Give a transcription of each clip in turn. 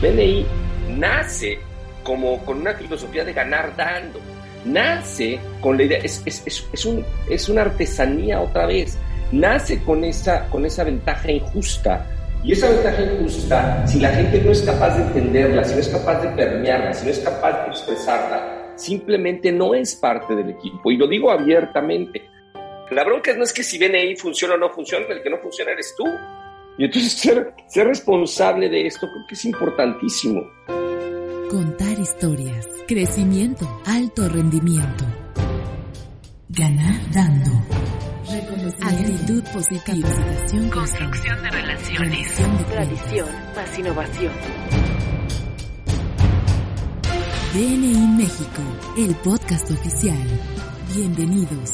BNI nace como con una filosofía de ganar dando. Nace con la idea, es, es, es, es una artesanía otra vez, nace con esa, con esa ventaja injusta. Y esa ventaja injusta, si la gente no es capaz de entenderla, si no es capaz de permearla, si no es capaz de expresarla, simplemente no es parte del equipo. Y lo digo abiertamente. La bronca no es que si BNI funciona o no funciona, el que no funciona eres tú. Y entonces ser, ser responsable de esto creo que es importantísimo. Contar historias, crecimiento, alto rendimiento. Ganar dando. Actitud positiva. Construcción de relaciones. Tradición más innovación. DNI México, el podcast oficial. Bienvenidos.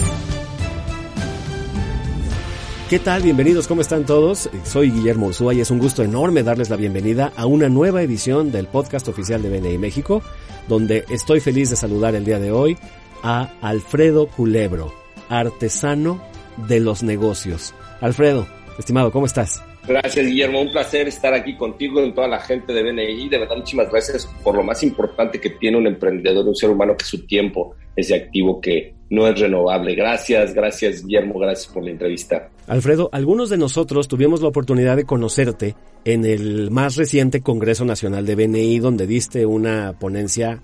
¿Qué tal? Bienvenidos, ¿cómo están todos? Soy Guillermo Ursúa y es un gusto enorme darles la bienvenida a una nueva edición del podcast oficial de BNI México, donde estoy feliz de saludar el día de hoy a Alfredo Culebro, artesano de los negocios. Alfredo, estimado, ¿cómo estás? Gracias, Guillermo. Un placer estar aquí contigo y toda la gente de BNI. De verdad, muchísimas gracias por lo más importante que tiene un emprendedor, un ser humano, que su tiempo, ese activo que no es renovable. Gracias, gracias Guillermo, gracias por la entrevista. Alfredo, algunos de nosotros tuvimos la oportunidad de conocerte en el más reciente Congreso Nacional de BNI, donde diste una ponencia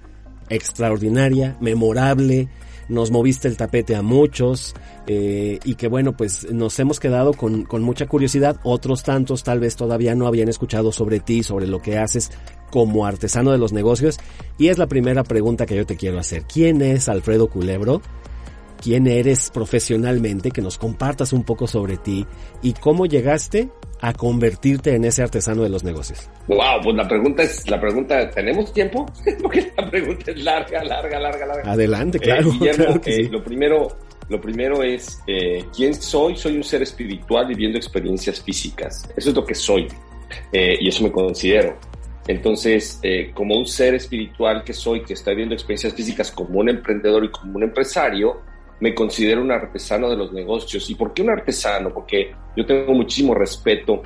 extraordinaria, memorable, nos moviste el tapete a muchos eh, y que bueno, pues nos hemos quedado con, con mucha curiosidad. Otros tantos tal vez todavía no habían escuchado sobre ti, sobre lo que haces como artesano de los negocios. Y es la primera pregunta que yo te quiero hacer. ¿Quién es Alfredo Culebro? Quién eres profesionalmente, que nos compartas un poco sobre ti y cómo llegaste a convertirte en ese artesano de los negocios. Wow, pues la pregunta es, la pregunta, ¿tenemos tiempo? Porque la pregunta es larga, larga, larga, larga. Adelante, claro. Eh, Guillermo, eh, lo primero, lo primero es, eh, ¿quién soy? Soy un ser espiritual viviendo experiencias físicas. Eso es lo que soy. y eso me considero. Entonces, como un ser espiritual que soy, que está viviendo experiencias físicas como un emprendedor y como un empresario, me considero un artesano de los negocios. ¿Y por qué un artesano? Porque yo tengo muchísimo respeto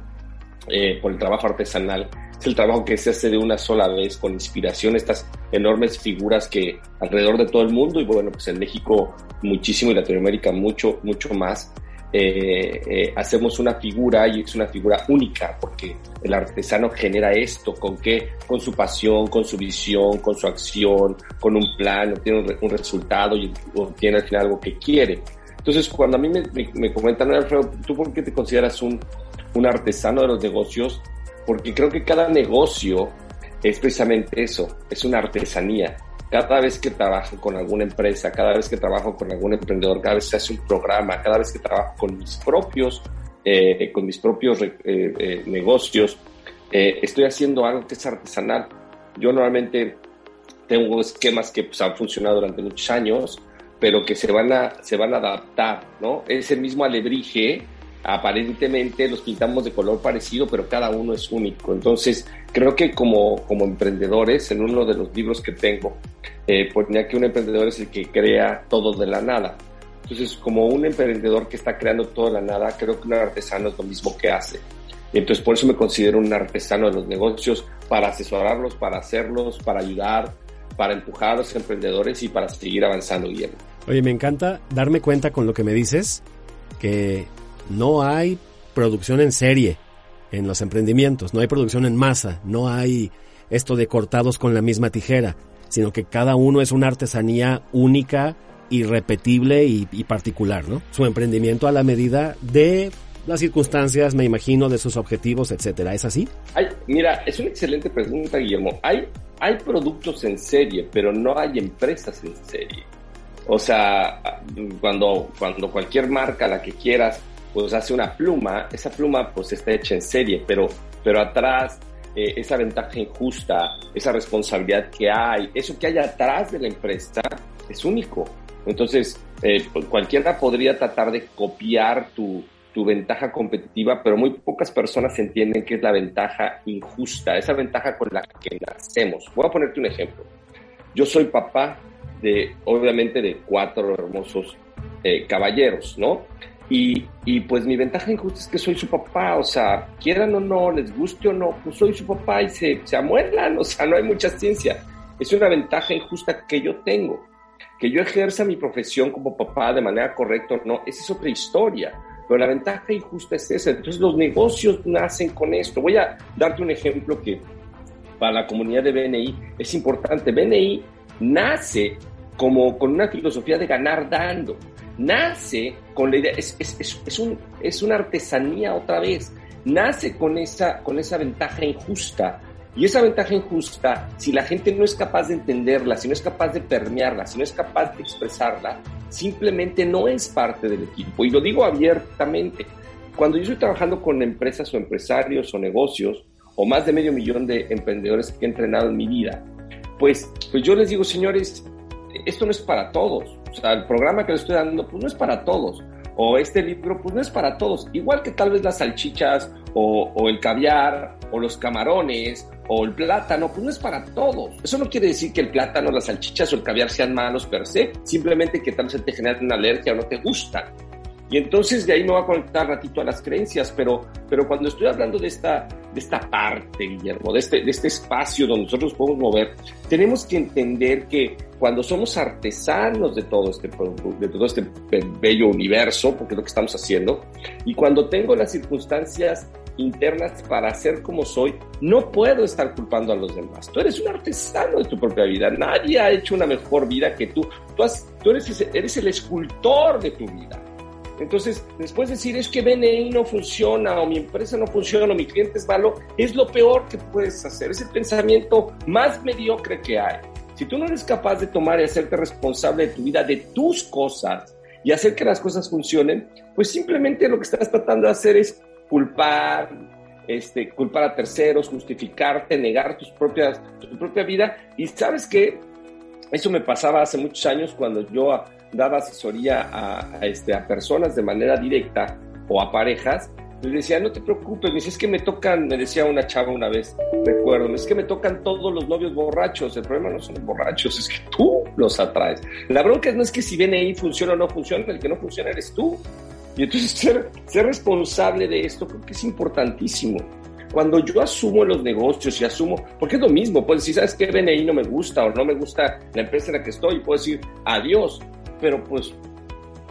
eh, por el trabajo artesanal. Es el trabajo que se hace de una sola vez, con inspiración, estas enormes figuras que alrededor de todo el mundo, y bueno, pues en México muchísimo y Latinoamérica mucho, mucho más, eh, eh, hacemos una figura y es una figura única porque el artesano genera esto, ¿con qué? Con su pasión, con su visión, con su acción, con un plan, obtiene un, resultado y obtiene al final algo que quiere. Entonces, cuando a mí me, me, comentan, Alfredo, ¿tú por qué te consideras un, un artesano de los negocios? Porque creo que cada negocio es precisamente eso, es una artesanía cada vez que trabajo con alguna empresa, cada vez que trabajo con algún emprendedor, cada vez que hace un programa, cada vez que trabajo con mis propios, eh, con mis propios eh, eh, negocios, estoy haciendo algo que es artesanal. Yo normalmente tengo esquemas que pues, han funcionado durante muchos años, pero que se van a, se van a adaptar, ¿no? Es el mismo alebrije aparentemente los pintamos de color parecido, pero cada uno es único. Entonces, creo que como, como emprendedores, en uno de los libros que tengo, eh, ponía que un emprendedor es el que crea todo de la nada. Entonces, como un emprendedor que está creando todo de la nada, creo que un artesano es lo mismo que hace. Entonces, por eso me considero un artesano de los negocios, para asesorarlos, para hacerlos, para ayudar, para empujar a los emprendedores y para seguir avanzando, Guillermo. Oye, me encanta darme cuenta con lo que me dices, que no hay producción en serie en los emprendimientos, no hay producción en masa, no hay esto de cortados con la misma tijera, sino que cada uno es una artesanía única, irrepetible y, particular, ¿no? Su emprendimiento a la medida de las circunstancias, me imagino, de sus objetivos, etcétera. ¿Es así? Mira, es una excelente pregunta, Guillermo. Hay, hay productos en serie, pero no hay empresas en serie. O sea, cuando, cuando cualquier marca, la que quieras, pues hace una pluma, esa pluma pues está hecha en serie, pero, pero atrás eh, esa ventaja injusta, esa responsabilidad que hay, eso que hay atrás de la empresa es único. Entonces, eh, pues, cualquiera podría tratar de copiar tu, tu ventaja competitiva, pero muy pocas personas entienden que es la ventaja injusta, esa ventaja con la que nacemos. Voy a ponerte un ejemplo. Yo soy papá de, obviamente, de cuatro hermosos eh, caballeros, ¿no? Y, y, pues mi ventaja injusta es que soy su papá, o sea, quieran o no, les guste o no, pues soy su papá y se, se amuelan, o sea, no hay mucha ciencia. Es una ventaja injusta que yo tengo. Que yo ejerza mi profesión como papá de manera correcta, no, esa es otra historia. Pero la ventaja injusta es esa. Entonces los negocios nacen con esto. Voy a darte un ejemplo que para la comunidad de BNI es importante. BNI nace como con una filosofía de ganar dando. Nace con la idea, es, es, es, un, es una artesanía otra vez, nace con esa, con esa ventaja injusta. Y esa ventaja injusta, si la gente no es capaz de entenderla, si no es capaz de permearla, si no es capaz de expresarla, simplemente no es parte del equipo. Y lo digo abiertamente. Cuando yo estoy trabajando con empresas o empresarios o negocios, o más de medio millón de emprendedores que he entrenado en mi vida, pues, pues yo les digo, señores, esto no es para todos. Sea, el programa que les estoy dando, pues no es para todos. O este libro, pues no es para todos. Igual que tal vez las salchichas, o, o el caviar, o los camarones, o el plátano, pues no es para todos. Eso no quiere decir que el plátano, las salchichas o el caviar sean malos per se, simplemente que tal vez te generan una alergia o no te gustan. Y entonces de ahí me voy a conectar ratito a las creencias, pero, pero cuando estoy hablando de esta, de esta parte, Guillermo, de este, de este espacio donde nosotros podemos mover, tenemos que entender que cuando somos artesanos de todo este, de todo este bello universo, porque es lo que estamos haciendo, y cuando tengo las circunstancias internas para ser como soy, no puedo estar culpando a los demás. Tú eres un artesano de tu propia vida. Nadie ha hecho una mejor vida que tú. Tú, has, tú eres, eres el escultor de tu vida. Entonces, después de decir es que BNI no funciona o mi empresa no funciona o mi cliente es malo, es lo peor que puedes hacer. Es el pensamiento más mediocre que hay. Si tú no eres capaz de tomar y hacerte responsable de tu vida, de tus cosas y hacer que las cosas funcionen, pues simplemente lo que estás tratando de hacer es culpar, este, culpar a terceros, justificarte, negar tus propias, tu propia vida. Y sabes que eso me pasaba hace muchos años cuando yo daba asesoría a, este, a personas de manera directa o a parejas. Les decía, no te preocupes, me decía, es que me tocan, me decía una chava una vez, recuerdo, es que me tocan todos los novios borrachos, el problema no son los borrachos, es que tú los atraes. La bronca no es que si viene ahí funciona o no funciona, el que no funciona eres tú. Y entonces ser, ser responsable de esto creo que es importantísimo. Cuando yo asumo los negocios y asumo, porque es lo mismo, pues si sabes que BNI no me gusta o no me gusta la empresa en la que estoy, puedo decir adiós, pero pues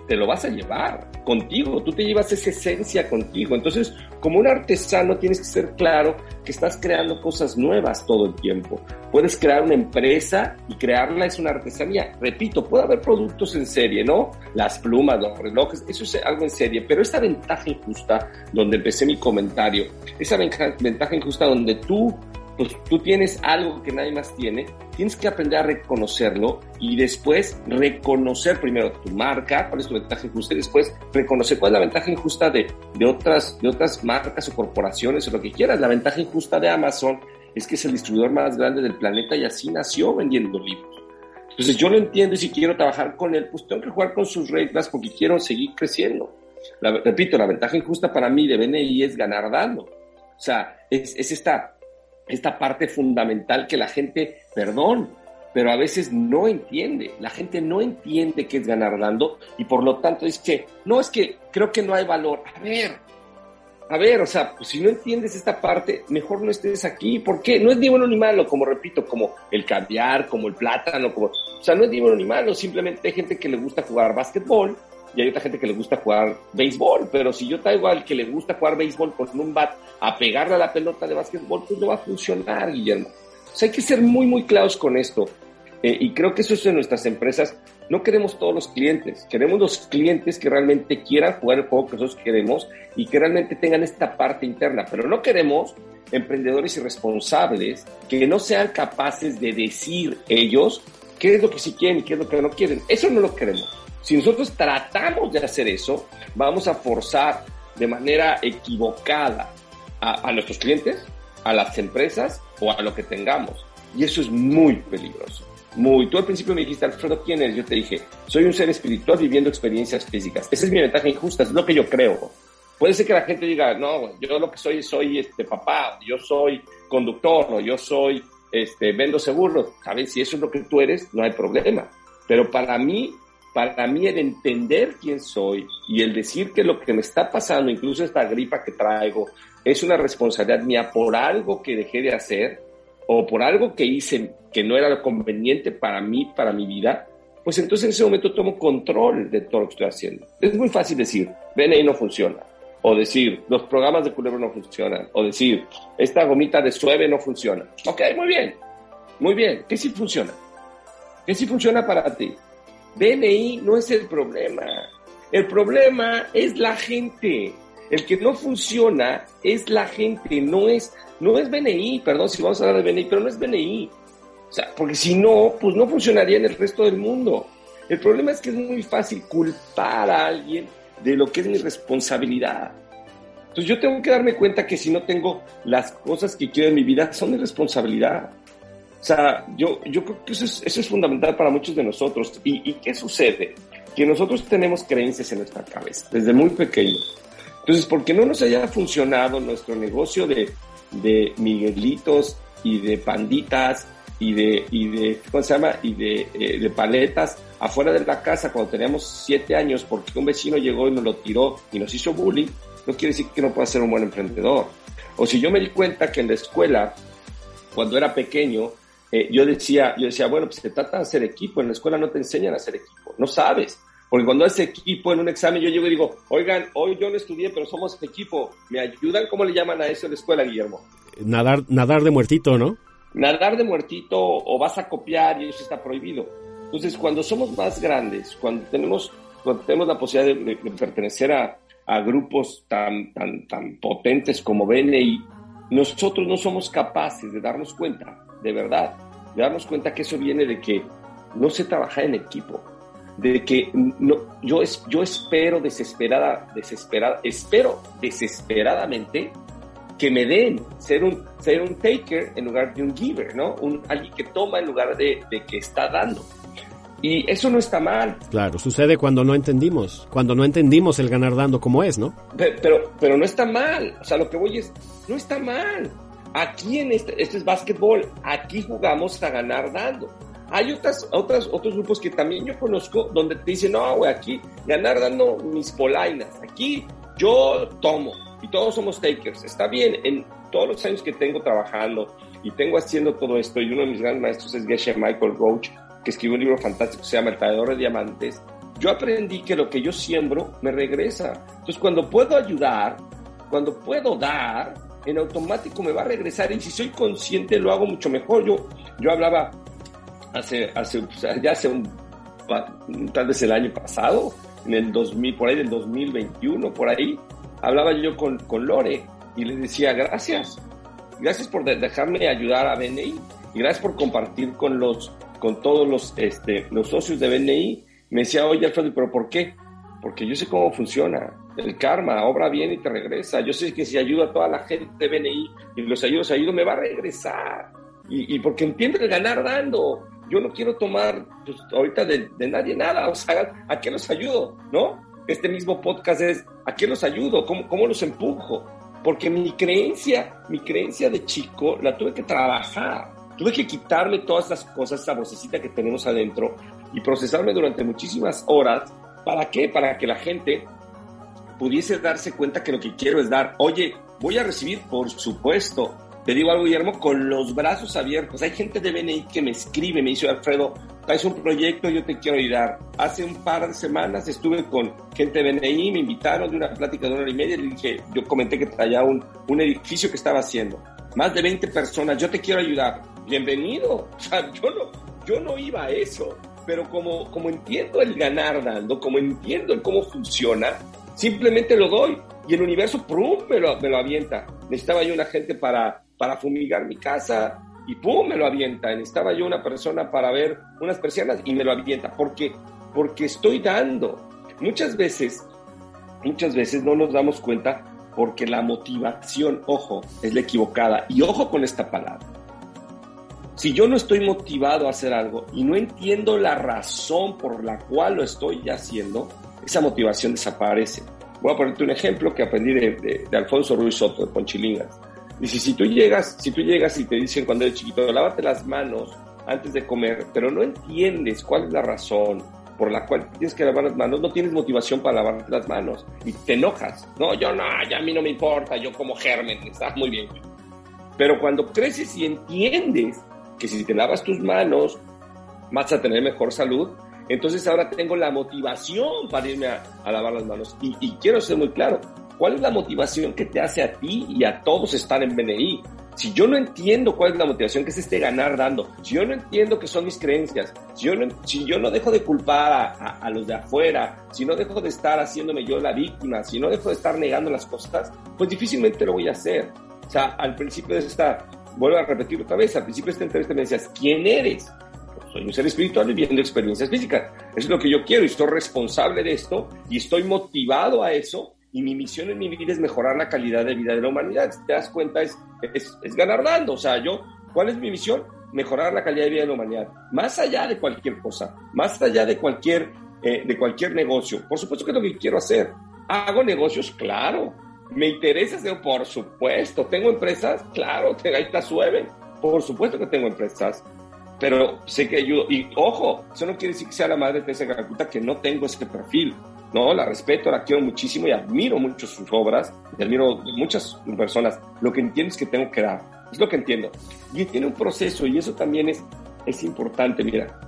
te lo vas a llevar contigo, tú te llevas esa esencia contigo. Entonces, como un artesano tienes que ser claro que estás creando cosas nuevas todo el tiempo. Puedes crear una empresa y crearla es una artesanía. Repito, puede haber productos en serie, ¿no? Las plumas, los relojes, eso es algo en serie, pero esta ventaja injusta, donde empecé mi comentario, esa ventaja injusta donde tú pues tú tienes algo que nadie más tiene, tienes que aprender a reconocerlo y después reconocer primero tu marca, cuál es tu ventaja injusta y después reconocer cuál es la ventaja injusta de, de, otras, de otras marcas o corporaciones o lo que quieras. La ventaja injusta de Amazon es que es el distribuidor más grande del planeta y así nació vendiendo libros. Entonces yo lo entiendo y si quiero trabajar con él, pues tengo que jugar con sus reglas porque quiero seguir creciendo. repito, la ventaja injusta para mí de BNI es ganar dando. O sea, es, es esta esta parte fundamental que la gente, perdón, pero a veces no entiende. La gente no entiende qué es ganar dando y por lo tanto dice, no, es que creo que no hay valor. A ver, a ver, o sea, pues si no entiendes esta parte, mejor no estés aquí. ¿Por qué? No es ni bueno ni malo, como repito, como el caviar, como el plátano, como... O sea, no es ni bueno ni malo, simplemente hay gente que le gusta jugar básquetbol y hay otra gente que le gusta jugar béisbol, pero si yo traigo al que le gusta jugar béisbol con un bat a pegarle a la pelota de básquetbol, pues no va a funcionar, Guillermo. O sea, hay que ser muy, muy claros con esto. Eh, y creo que eso es en nuestras empresas. No queremos todos los clientes, queremos los clientes que realmente quieran jugar el juego que nosotros queremos y que realmente tengan esta parte interna, pero no queremos emprendedores irresponsables que no sean capaces de decir ellos qué es lo que sí quieren y qué es lo que no quieren. Eso no lo queremos. Si nosotros tratamos de hacer eso, vamos a forzar de manera equivocada a, nuestros clientes, a las empresas o a lo que tengamos. Y eso es muy peligroso. Muy. Tú al principio me dijiste, Alfredo, ¿quién eres? Yo te dije, soy un ser espiritual viviendo experiencias físicas. Esa es mi ventaja injusta, es lo que yo creo. Puede ser que la gente diga, no, yo lo que soy, soy este papá, yo soy conductor, o yo soy, este, vendo seguros. ¿Sabes? Si eso es lo que tú eres, no hay problema. Pero para mí, para mí el entender quién soy y el decir que lo que me está pasando, incluso esta gripa que traigo, es una responsabilidad mía por algo que dejé de hacer o por algo que hice que no era lo conveniente para mí, para mi vida, pues entonces en ese momento tomo control de todo lo que estoy haciendo. Es muy fácil decir, BNI no funciona, o decir, los programas de culebro no funcionan, o decir, esta gomita de sueve no funciona. Ok, muy bien, muy bien, ¿qué sí funciona? ¿Qué sí funciona para ti? BNI no es el problema. El problema es la gente. El que no funciona es la gente, no es, no es BNI, perdón si vamos a hablar de BNI, pero no es BNI. O sea, porque si no, pues no funcionaría en el resto del mundo. El problema es que es muy fácil culpar a alguien de lo que es mi responsabilidad. Entonces yo tengo que darme cuenta que si no tengo las cosas que quiero en mi vida, son mi responsabilidad. O sea, yo, yo creo que eso es, eso es fundamental para muchos de nosotros. ¿Y, qué sucede? Que nosotros tenemos creencias en nuestra cabeza, desde muy pequeños. Entonces, porque no nos haya funcionado nuestro negocio de, de Miguelitos y de panditas y de, y de ¿cómo se llama? Y de, eh, de paletas afuera de la casa cuando teníamos siete años porque un vecino llegó y nos lo tiró y nos hizo bullying, no quiere decir que no pueda ser un buen emprendedor. O si yo me di cuenta que en la escuela, cuando era pequeño, eh, yo, decía, yo decía, bueno, pues se trata de hacer equipo, en la escuela no te enseñan a hacer equipo, no sabes. Porque cuando haces equipo en un examen, yo llego y digo, oigan, hoy yo no estudié, pero somos equipo, ¿me ayudan? ¿Cómo le llaman a eso en la escuela, Guillermo? Nadar, nadar de muertito, ¿no? Nadar de muertito o vas a copiar y eso está prohibido. Entonces, cuando somos más grandes, cuando tenemos, cuando tenemos la posibilidad de, de pertenecer a, a grupos tan, tan, tan potentes como BNI, nosotros no somos capaces de darnos cuenta, de verdad, de darnos cuenta que eso viene de que no se trabaja en equipo, de que no, yo, es, yo espero desesperada, desesperada, espero desesperadamente que me den ser un, ser un taker en lugar de un giver, ¿no? Un, alguien que toma en lugar de, de que está dando. Y eso no está mal. Claro, sucede cuando no entendimos, cuando no entendimos el ganar dando como es, ¿no? Pero, pero, no está mal. O sea, lo que voy es, no está mal. Aquí en este, este es básquetbol, aquí jugamos a ganar dando. Hay otras, otras, otros grupos que también yo conozco donde te dicen, no, güey, aquí ganar dando mis polainas. Aquí yo tomo y todos somos takers. Está bien, en todos los años que tengo trabajando y tengo haciendo todo esto, y uno de mis grandes maestros es Geshe Michael Roach, que escribió un libro fantástico que se llama El Traidor de Diamantes, yo aprendí que lo que yo siembro me regresa. Entonces, cuando puedo ayudar, cuando puedo dar, en automático me va a regresar y si soy consciente lo hago mucho mejor. Yo, yo hablaba hace, hace, ya hace un, tal vez el año pasado, en el 2000, por ahí del 2021, por ahí, hablaba yo con, con Lore y le decía, gracias, gracias por dejarme ayudar a BNI y gracias por compartir con los con todos los, este, los socios de BNI, me decía, oye Alfredo, ¿pero por qué? Porque yo sé cómo funciona. El karma obra bien y te regresa. Yo sé que si ayudo a toda la gente de BNI y los ayudo, ayudo, me va a regresar. Y, porque entiendo el ganar dando. Yo no quiero tomar pues, ahorita de, nadie nada. O sea, ¿a qué los ayudo? ¿No? Este mismo podcast es, ¿a qué los ayudo? ¿Cómo, cómo los empujo? Porque mi creencia, mi creencia de chico, la tuve que trabajar Tuve que quitarme todas estas cosas, esa vocecita que tenemos adentro y procesarme durante muchísimas horas. ¿Para qué? Para que la gente pudiese darse cuenta que lo que quiero es dar. Oye, voy a recibir, por supuesto. Te digo algo, Guillermo, con los brazos abiertos. Hay gente de BNI que me escribe, me dice, Alfredo, traes un proyecto, yo te quiero ayudar. Hace un par de semanas estuve con gente de BNI, me invitaron de una plática de una hora y media, y dije, yo comenté que traía un, un edificio que estaba haciendo. Más de 20 personas, yo te quiero ayudar bienvenido. O sea, yo no, yo no iba a eso, pero como, como entiendo el ganar dando, como entiendo el cómo funciona, simplemente lo doy y el universo ¡pum! Me lo, me lo avienta. Necesitaba yo una gente para, para fumigar mi casa y ¡pum! me lo avienta. Necesitaba yo una persona para ver unas persianas y me lo avienta. porque Porque estoy dando. Muchas veces, muchas veces no nos damos cuenta porque la motivación, ojo, es la equivocada. Y ojo con esta palabra. Si yo no estoy motivado a hacer algo y no entiendo la razón por la cual lo estoy haciendo, esa motivación desaparece. Voy a ponerte un ejemplo que aprendí de, Alfonso Ruiz Soto, de Ponchilingas. Dice, si tú llegas, si tú llegas y te dicen cuando eres chiquito, lávate las manos antes de comer, pero no entiendes cuál es la razón, por la cual tienes que lavar las manos, no tienes motivación para lavarte las manos y te enojas. No, yo no, ya a mí no me importa, yo como germen, está muy bien. Pero cuando creces y entiendes que si te lavas tus manos vas a tener mejor salud, entonces ahora tengo la motivación para irme a, lavar las manos. Y, y, quiero ser muy claro, ¿cuál es la motivación que te hace a ti y a todos estar en BNI? Si yo no entiendo cuál es la motivación que es este ganar dando, si yo no entiendo qué son mis creencias, si yo no, si yo no dejo de culpar a, a, los de afuera, si no dejo de estar haciéndome yo la víctima, si no dejo de estar negando las cosas, pues difícilmente lo voy a hacer. O sea, al principio de esta, vuelvo a repetir otra vez, al principio de esta entrevista me decías, ¿quién eres? Soy un ser espiritual viviendo experiencias físicas. Eso es lo que yo quiero y estoy responsable de esto y estoy motivado a eso y mi misión en mi vida es mejorar la calidad de vida de la humanidad. Si te das cuenta, es, es, ganar dando. O sea, yo, ¿cuál es mi misión? Mejorar la calidad de vida de la humanidad. Más allá de cualquier cosa, más allá de cualquier, eh, de cualquier negocio. Por supuesto que es lo que quiero hacer. ¿Hago negocios? Claro. ¿Me interesa hacer? Por supuesto. ¿Tengo empresas? Claro. Ahí está Sueve. Por supuesto que tengo empresas. Pero sé que ayudo. Y ojo, eso no quiere decir que sea la madre de Teresa Calcuta que no tengo ese perfil. No, la respeto, la quiero muchísimo y admiro mucho sus obras, y admiro muchas personas. Lo que entiendo es que tengo que dar, es lo que entiendo. Y tiene un proceso y eso también es, es importante, mira.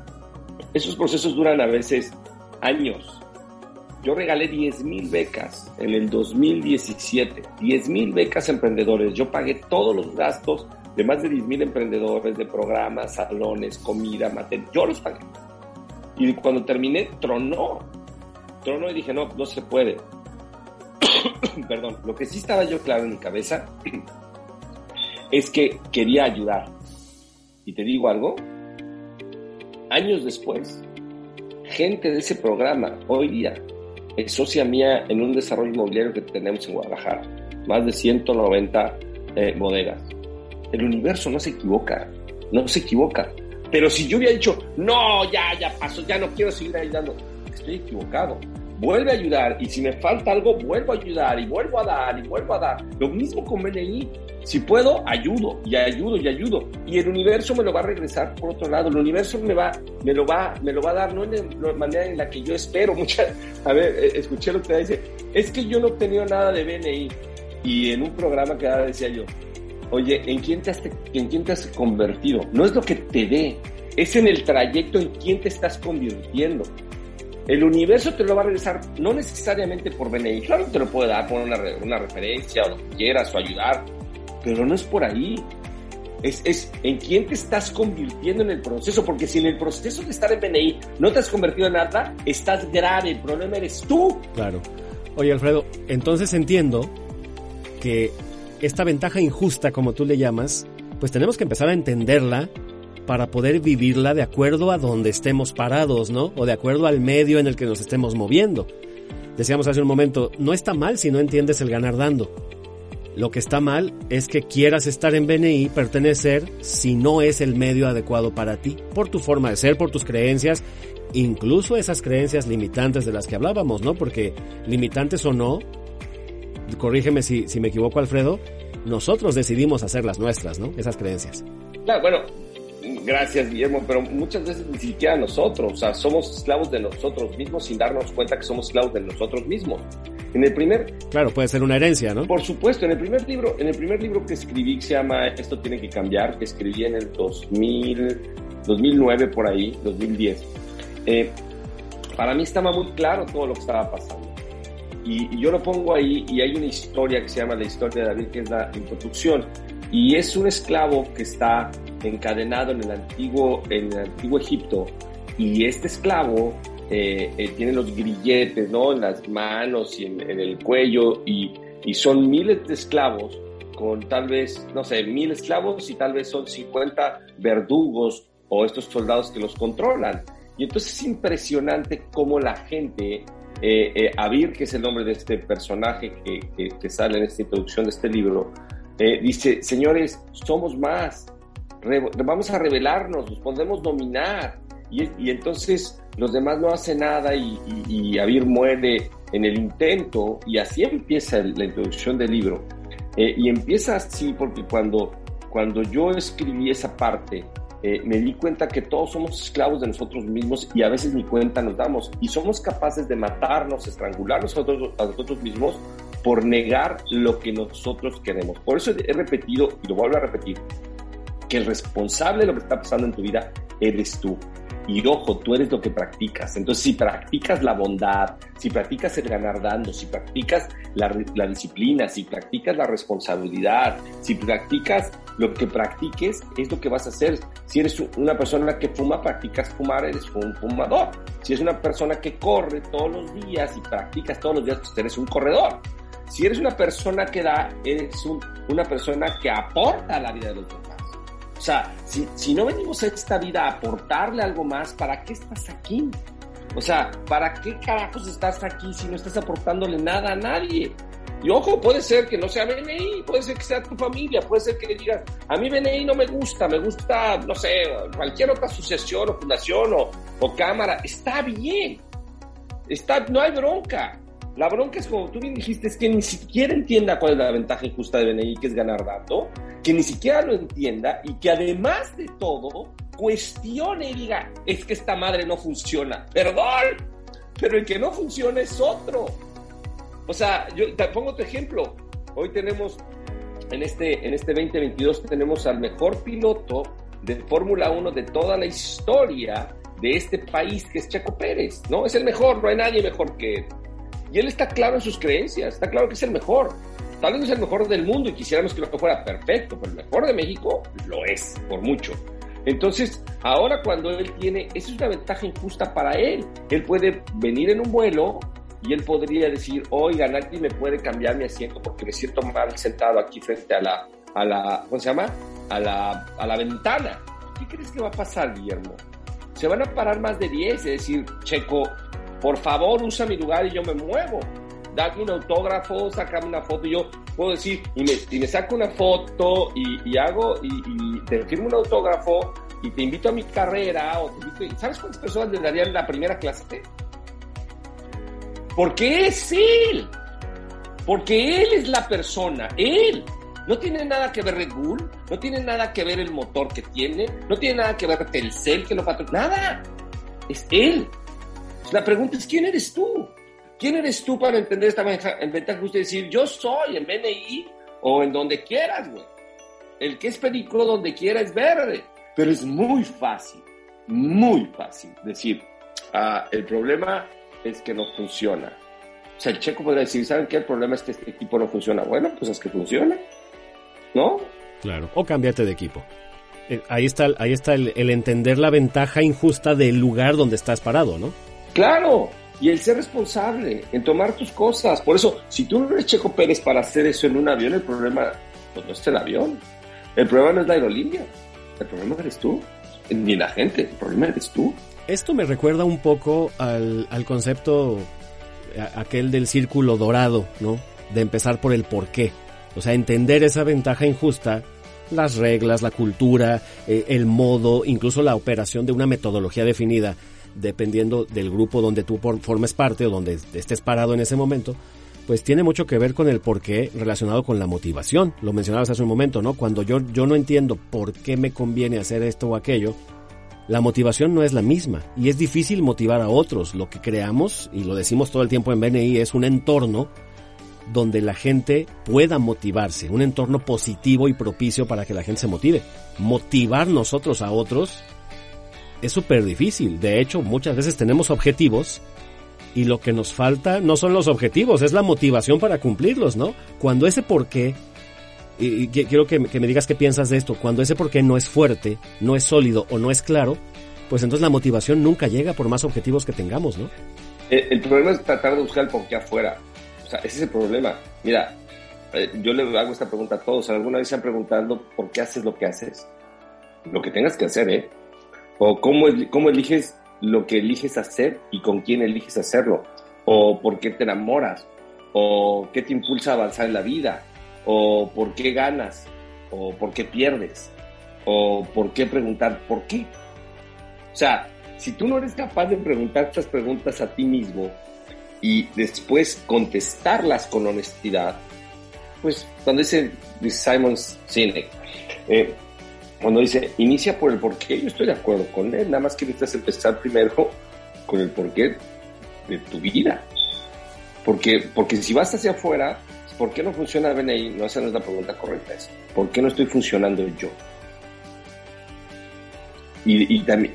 Esos procesos duran a veces años. Yo regalé 10 mil becas en el 2017, 10 mil becas emprendedores. Yo pagué todos los gastos de más de 10 mil emprendedores, de programas, salones, comida, material. Yo los pagué. Y cuando terminé, tronó trono y dije, no, no se puede. Perdón, lo que sí estaba yo claro en mi cabeza es que quería ayudar. Y te digo algo, años después, gente de ese programa, hoy día, es socia mía en un desarrollo inmobiliario que tenemos en Guadalajara, más de 190 eh, bodegas. El universo no se equivoca, no se equivoca. Pero si yo hubiera dicho, no, ya, ya pasó, ya no quiero seguir ayudando, estoy equivocado vuelve a ayudar y si me falta algo, vuelvo a ayudar y vuelvo a dar y vuelvo a dar. Lo mismo con BNI. Si puedo, ayudo y ayudo y ayudo. Y el universo me lo va a regresar por otro lado. El universo me va, me lo va, me lo va a dar no en la manera en la que yo espero. Muchas, a ver, eh, escuché lo que dice. Es que yo no he tenido nada de BNI. Y en un programa que ahora decía yo, oye, ¿en quién, te has, ¿en quién te has convertido? No es lo que te dé, es en el trayecto en quién te estás convirtiendo. El universo te lo va a regresar no necesariamente por BNI, claro te lo puede dar por una, referencia o lo quieras o ayudar, pero no es por ahí. Es, es, en quién te estás convirtiendo en el proceso, porque si en el proceso de estar en BNI no te has convertido en nada, estás grave, el problema eres tú. Claro. Oye, Alfredo, entonces entiendo que esta ventaja injusta, como tú le llamas, pues tenemos que empezar a entenderla para poder vivirla de acuerdo a donde estemos parados, ¿no? O de acuerdo al medio en el que nos estemos moviendo. Decíamos hace un momento, no está mal si no entiendes el ganar dando. Lo que está mal es que quieras estar en BNI, pertenecer, si no es el medio adecuado para ti, por tu forma de ser, por tus creencias, incluso esas creencias limitantes de las que hablábamos, ¿no? Porque limitantes o no, corrígeme si, si me equivoco Alfredo, nosotros decidimos hacer las nuestras, ¿no? Esas creencias. Claro, bueno, Gracias, Guillermo, pero muchas veces ni siquiera nosotros, o sea, somos esclavos de nosotros mismos sin darnos cuenta que somos esclavos de nosotros mismos. En el primer... Claro, puede ser una herencia, ¿no? Por supuesto, en el primer libro, en el primer libro que escribí, que se llama Esto tiene que cambiar, que escribí en el 2000, 2009 por ahí, 2010, eh, para mí estaba muy claro todo lo que estaba pasando. Y, yo lo pongo ahí y hay una historia que se llama la historia de David, que es la introducción. Y es un esclavo que está encadenado en el antiguo, en el antiguo Egipto y este esclavo eh, eh, tiene los grilletes ¿no? en las manos y en, el cuello y, y, son miles de esclavos con tal vez, no sé, mil esclavos y tal vez son 50 verdugos o estos soldados que los controlan. Y entonces es impresionante cómo la gente, eh, eh Abir, que es el nombre de este personaje que, sale en esta introducción de este libro, dice, señores, somos más, vamos a rebelarnos, nos podemos dominar. Y, entonces los demás no hacen nada y, y, Abir muere en el intento y así empieza la introducción del libro. Eh, y empieza así porque cuando, cuando yo escribí esa parte eh, me di cuenta que todos somos esclavos de nosotros mismos y a veces ni cuenta nos damos. Y somos capaces de matarnos, estrangularnos a nosotros, a nosotros mismos por negar lo que nosotros queremos. Por eso he repetido, y lo vuelvo a repetir, que el responsable de lo que está pasando en tu vida eres tú. Y ojo, tú eres lo que practicas. Entonces, si practicas la bondad, si practicas el ganar dando, si practicas la, la, disciplina, si practicas la responsabilidad, si practicas lo que practiques, es lo que vas a hacer. Si eres una persona que fuma, practicas fumar, eres un fumador. Si eres una persona que corre todos los días y practicas todos los días, pues eres un corredor. Si eres una persona que da, eres un, una persona que aporta a la vida de los. O sea, si, si no venimos a esta vida a aportarle algo más, ¿para qué estás aquí? O sea, ¿para qué carajos estás aquí si no estás aportándole nada a nadie? Y ojo, puede ser que no sea BNI, puede ser que sea tu familia, puede ser que digas, a mí BNI no me gusta, me gusta, no sé, cualquier otra asociación o fundación o, o cámara. Está bien, está, no hay bronca. La bronca es como tú bien dijiste, es que ni siquiera entienda cuál es la ventaja injusta de BNI, que es ganar dando, que ni siquiera lo entienda y que además de todo cuestione y diga, es que esta madre no funciona. Perdón, pero el que no funciona es otro. O sea, yo te pongo tu ejemplo. Hoy tenemos, en este, en este 2022, tenemos al mejor piloto de Fórmula 1 de toda la historia de este país, que es Checo Pérez, ¿no? Es el mejor, no hay nadie mejor que él. Y él está claro en sus creencias, está claro que es el mejor. Tal vez no es el mejor del mundo y quisiéramos que lo fuera perfecto, pero el mejor de México lo es, por mucho. Entonces, ahora cuando él tiene, esa es una ventaja injusta para él. Él puede venir en un vuelo y él podría decir, oiga, nadie me puede cambiar mi asiento porque me siento mal sentado aquí frente a la, a la ¿cómo se llama? A la, a la ventana. ¿Qué crees que va a pasar, Guillermo? Se van a parar más de 10 y decir, Checo, por favor, usa mi lugar y yo me muevo. Dame un autógrafo, sácame una foto y yo puedo decir, y me, saco una foto y, hago, y, te firmo un autógrafo y te invito a mi carrera, o ¿sabes cuántas personas le darían la primera clase? Porque es él. Porque él es la persona, él. No tiene nada que ver Red Bull, no tiene nada que ver el motor que tiene, no tiene nada que ver Telcel que lo patrocina, nada. Es él. La pregunta es, ¿quién eres tú? ¿Quién eres tú para entender esta ventaja justa y decir, yo soy en BNI o en donde quieras, güey? El que es perico donde quiera es verde. Pero es muy fácil, muy fácil decir, ah, el problema es que no funciona. O sea, el checo podría decir, ¿saben qué? El problema es que este equipo no funciona. Bueno, pues es que funciona. ¿No? Claro. O cámbiate de equipo. Eh, ahí está, ahí está el, el entender la ventaja injusta del lugar donde estás parado, ¿no? Claro, y el ser responsable en tomar tus cosas. Por eso, si tú no eres Checo Pérez para hacer eso en un avión, el problema pues, no es el avión. El problema no es la aerolínea. El problema eres tú. Ni la gente. El problema eres tú. Esto me recuerda un poco al, concepto aquel del círculo dorado, ¿no? De empezar por el por qué. O sea, entender esa ventaja injusta, las reglas, la cultura, eh, el modo, incluso la operación de una metodología definida dependiendo del grupo donde tú formes parte o donde estés parado en ese momento, pues tiene mucho que ver con el por qué relacionado con la motivación. Lo mencionabas hace un momento, ¿no? Cuando yo, yo no entiendo por qué me conviene hacer esto o aquello, la motivación no es la misma y es difícil motivar a otros. Lo que creamos, y lo decimos todo el tiempo en BNI, es un entorno donde la gente pueda motivarse, un entorno positivo y propicio para que la gente se motive. Motivar nosotros a otros es súper difícil. De hecho, muchas veces tenemos objetivos y lo que nos falta no son los objetivos, es la motivación para cumplirlos, ¿no? Cuando ese por qué, y, quiero que, me digas qué piensas de esto, cuando ese por qué no es fuerte, no es sólido o no es claro, pues entonces la motivación nunca llega por más objetivos que tengamos, ¿no? El, problema es tratar de buscar el por qué afuera. O sea, ese es el problema. Mira, eh, yo le hago esta pregunta a todos. ¿Alguna vez se han preguntado por qué haces lo que haces? Lo que tengas que hacer, ¿eh? O cómo, cómo eliges lo que eliges hacer y con quién eliges hacerlo, o por qué te enamoras, o qué te impulsa a avanzar en la vida, o por qué ganas, o por qué pierdes, o por qué preguntar por qué. O sea, si tú no eres capaz de preguntar estas preguntas a ti mismo y después contestarlas con honestidad, pues cuando dice, Simon Sinek, eh, cuando dice, inicia por el porqué, yo estoy de acuerdo con él, nada más que necesitas empezar primero con el porqué de tu vida. Porque, porque si vas hacia afuera, ¿por qué no funciona BNI? No, esa no es la pregunta correcta. Es, ¿por qué no estoy funcionando yo? Y, y también,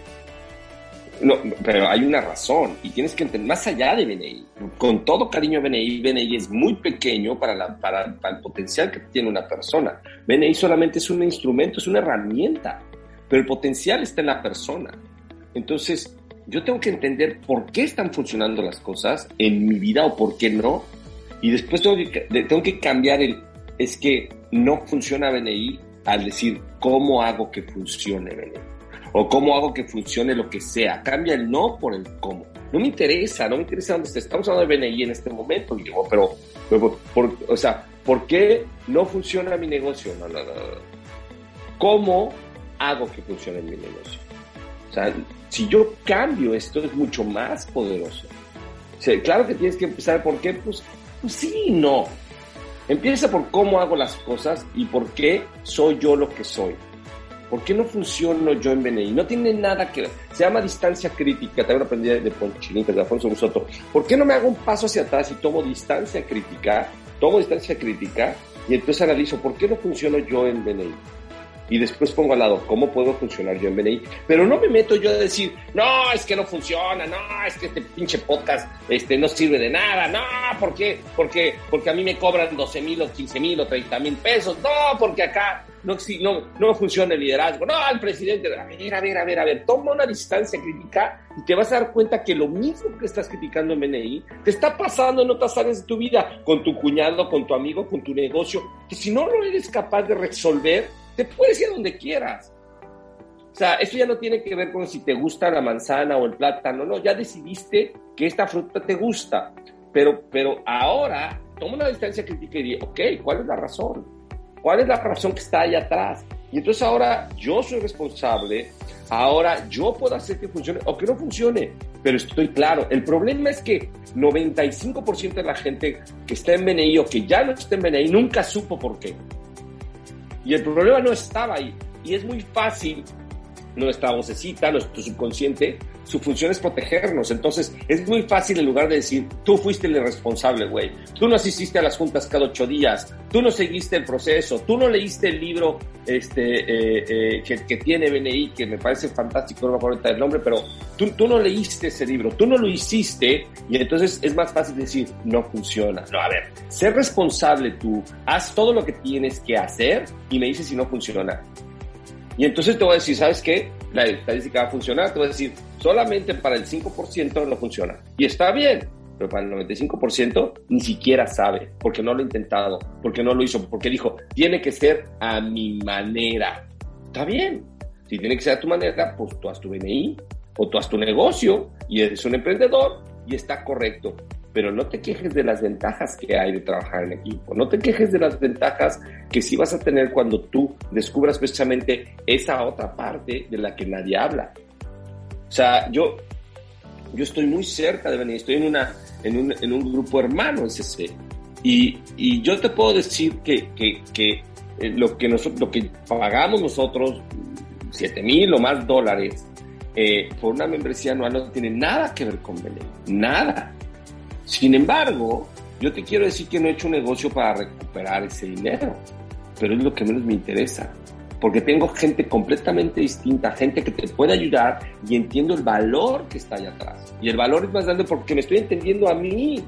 no, pero hay una razón y tienes que entender, más allá de BNI, con todo cariño a BNI, BNI es muy pequeño para, la, para, el potencial que tiene una persona. BNI solamente es un instrumento, es una herramienta, pero el potencial está en la persona. Entonces, yo tengo que entender por qué están funcionando las cosas en mi vida o por qué no. Y después tengo que, tengo que cambiar el, es que no funciona BNI al decir cómo hago que funcione BNI o cómo hago que funcione lo que sea. Cambia el no por el cómo. No me interesa, no me interesa dónde estés. Estamos hablando de BNI en este momento, Guillermo, pero, pero por, o sea, ¿por qué no funciona mi negocio? No, no, no, ¿Cómo hago que funcione mi negocio? O sea, si yo cambio esto es mucho más poderoso. O sea, claro que tienes que empezar por qué, pues, pues sí, no. Empieza por cómo hago las cosas y por qué soy yo lo que soy. ¿Por qué no funciono yo en BNI? No tiene nada que ver. Se llama distancia crítica. También aprendí de Ponchinita, de Alfonso Busoto. ¿Por qué no me hago un paso hacia atrás y tomo distancia crítica? Tomo distancia crítica y entonces analizo por qué no funciono yo en BNI y después pongo al lado cómo puedo funcionar yo en BNI. Pero no me meto yo a decir, no, es que no funciona, no, es que este pinche podcast este, no sirve de nada, no, ¿por qué? Porque, porque a mí me cobran 12 mil o 15 mil o 30 mil pesos, no, porque acá no, no, no funciona el liderazgo, no, al presidente, a ver, a ver, a ver, a ver, toma una distancia crítica y te vas a dar cuenta que lo mismo que estás criticando en BNI te está pasando en otras áreas de tu vida, con tu cuñado, con tu amigo, con tu negocio, que si no lo eres capaz de resolver, te puedes ir a donde quieras. O sea, eso ya no tiene que ver con si te gusta la manzana o el plátano, no, ya decidiste que esta fruta te gusta, pero, pero ahora toma una distancia crítica y di, ok, ¿cuál es la razón? ¿Cuál es la razón que está ahí atrás? Y entonces ahora yo soy responsable, ahora yo puedo hacer que funcione o que no funcione, pero estoy claro. El problema es que 95% de la gente que está en BNI o que ya no está en BNI nunca supo por qué. Y el problema no estaba ahí. Y es muy fácil, nuestra vocecita, nuestro subconsciente, su función es protegernos. Entonces, es muy fácil en lugar de decir, tú fuiste el responsable, güey. Tú no asististe a las juntas cada ocho días. Tú no seguiste el proceso. Tú no leíste el libro este, eh, eh, que, que, tiene BNI, que me parece fantástico, no me acuerdo el nombre, pero tú, tú no leíste ese libro. Tú no lo hiciste. Y entonces es más fácil decir, no funciona. No, a ver, ser responsable tú. Haz todo lo que tienes que hacer y me dices si no funciona. Y entonces te voy a decir, ¿sabes qué? La estadística va a funcionar. Te voy a decir, solamente para el 5% no funciona. Y está bien, pero para el 95% ni siquiera sabe, porque no lo ha intentado, porque no lo hizo, porque dijo, tiene que ser a mi manera. Está bien. Si tiene que ser a tu manera, pues tú haz tu BNI o tú haz tu negocio y eres un emprendedor y está correcto pero no te quejes de las ventajas que hay de trabajar en equipo, no te quejes de las ventajas que sí vas a tener cuando tú descubras precisamente esa otra parte de la que nadie habla. O sea, yo, yo estoy muy cerca de venir, estoy en, una, en, un, en un grupo hermano en CC, y, y yo te puedo decir que, que, que eh, lo, que nosotros, lo que pagamos nosotros, 7 mil o más dólares, eh, por una membresía anual no tiene nada que ver con Belén, nada. Sin embargo, yo te quiero decir que no he hecho un negocio para recuperar ese dinero, pero es lo que menos me interesa, porque tengo gente completamente distinta, gente que te puede ayudar y entiendo el valor que está allá atrás. Y el valor es más grande porque me estoy entendiendo a mí.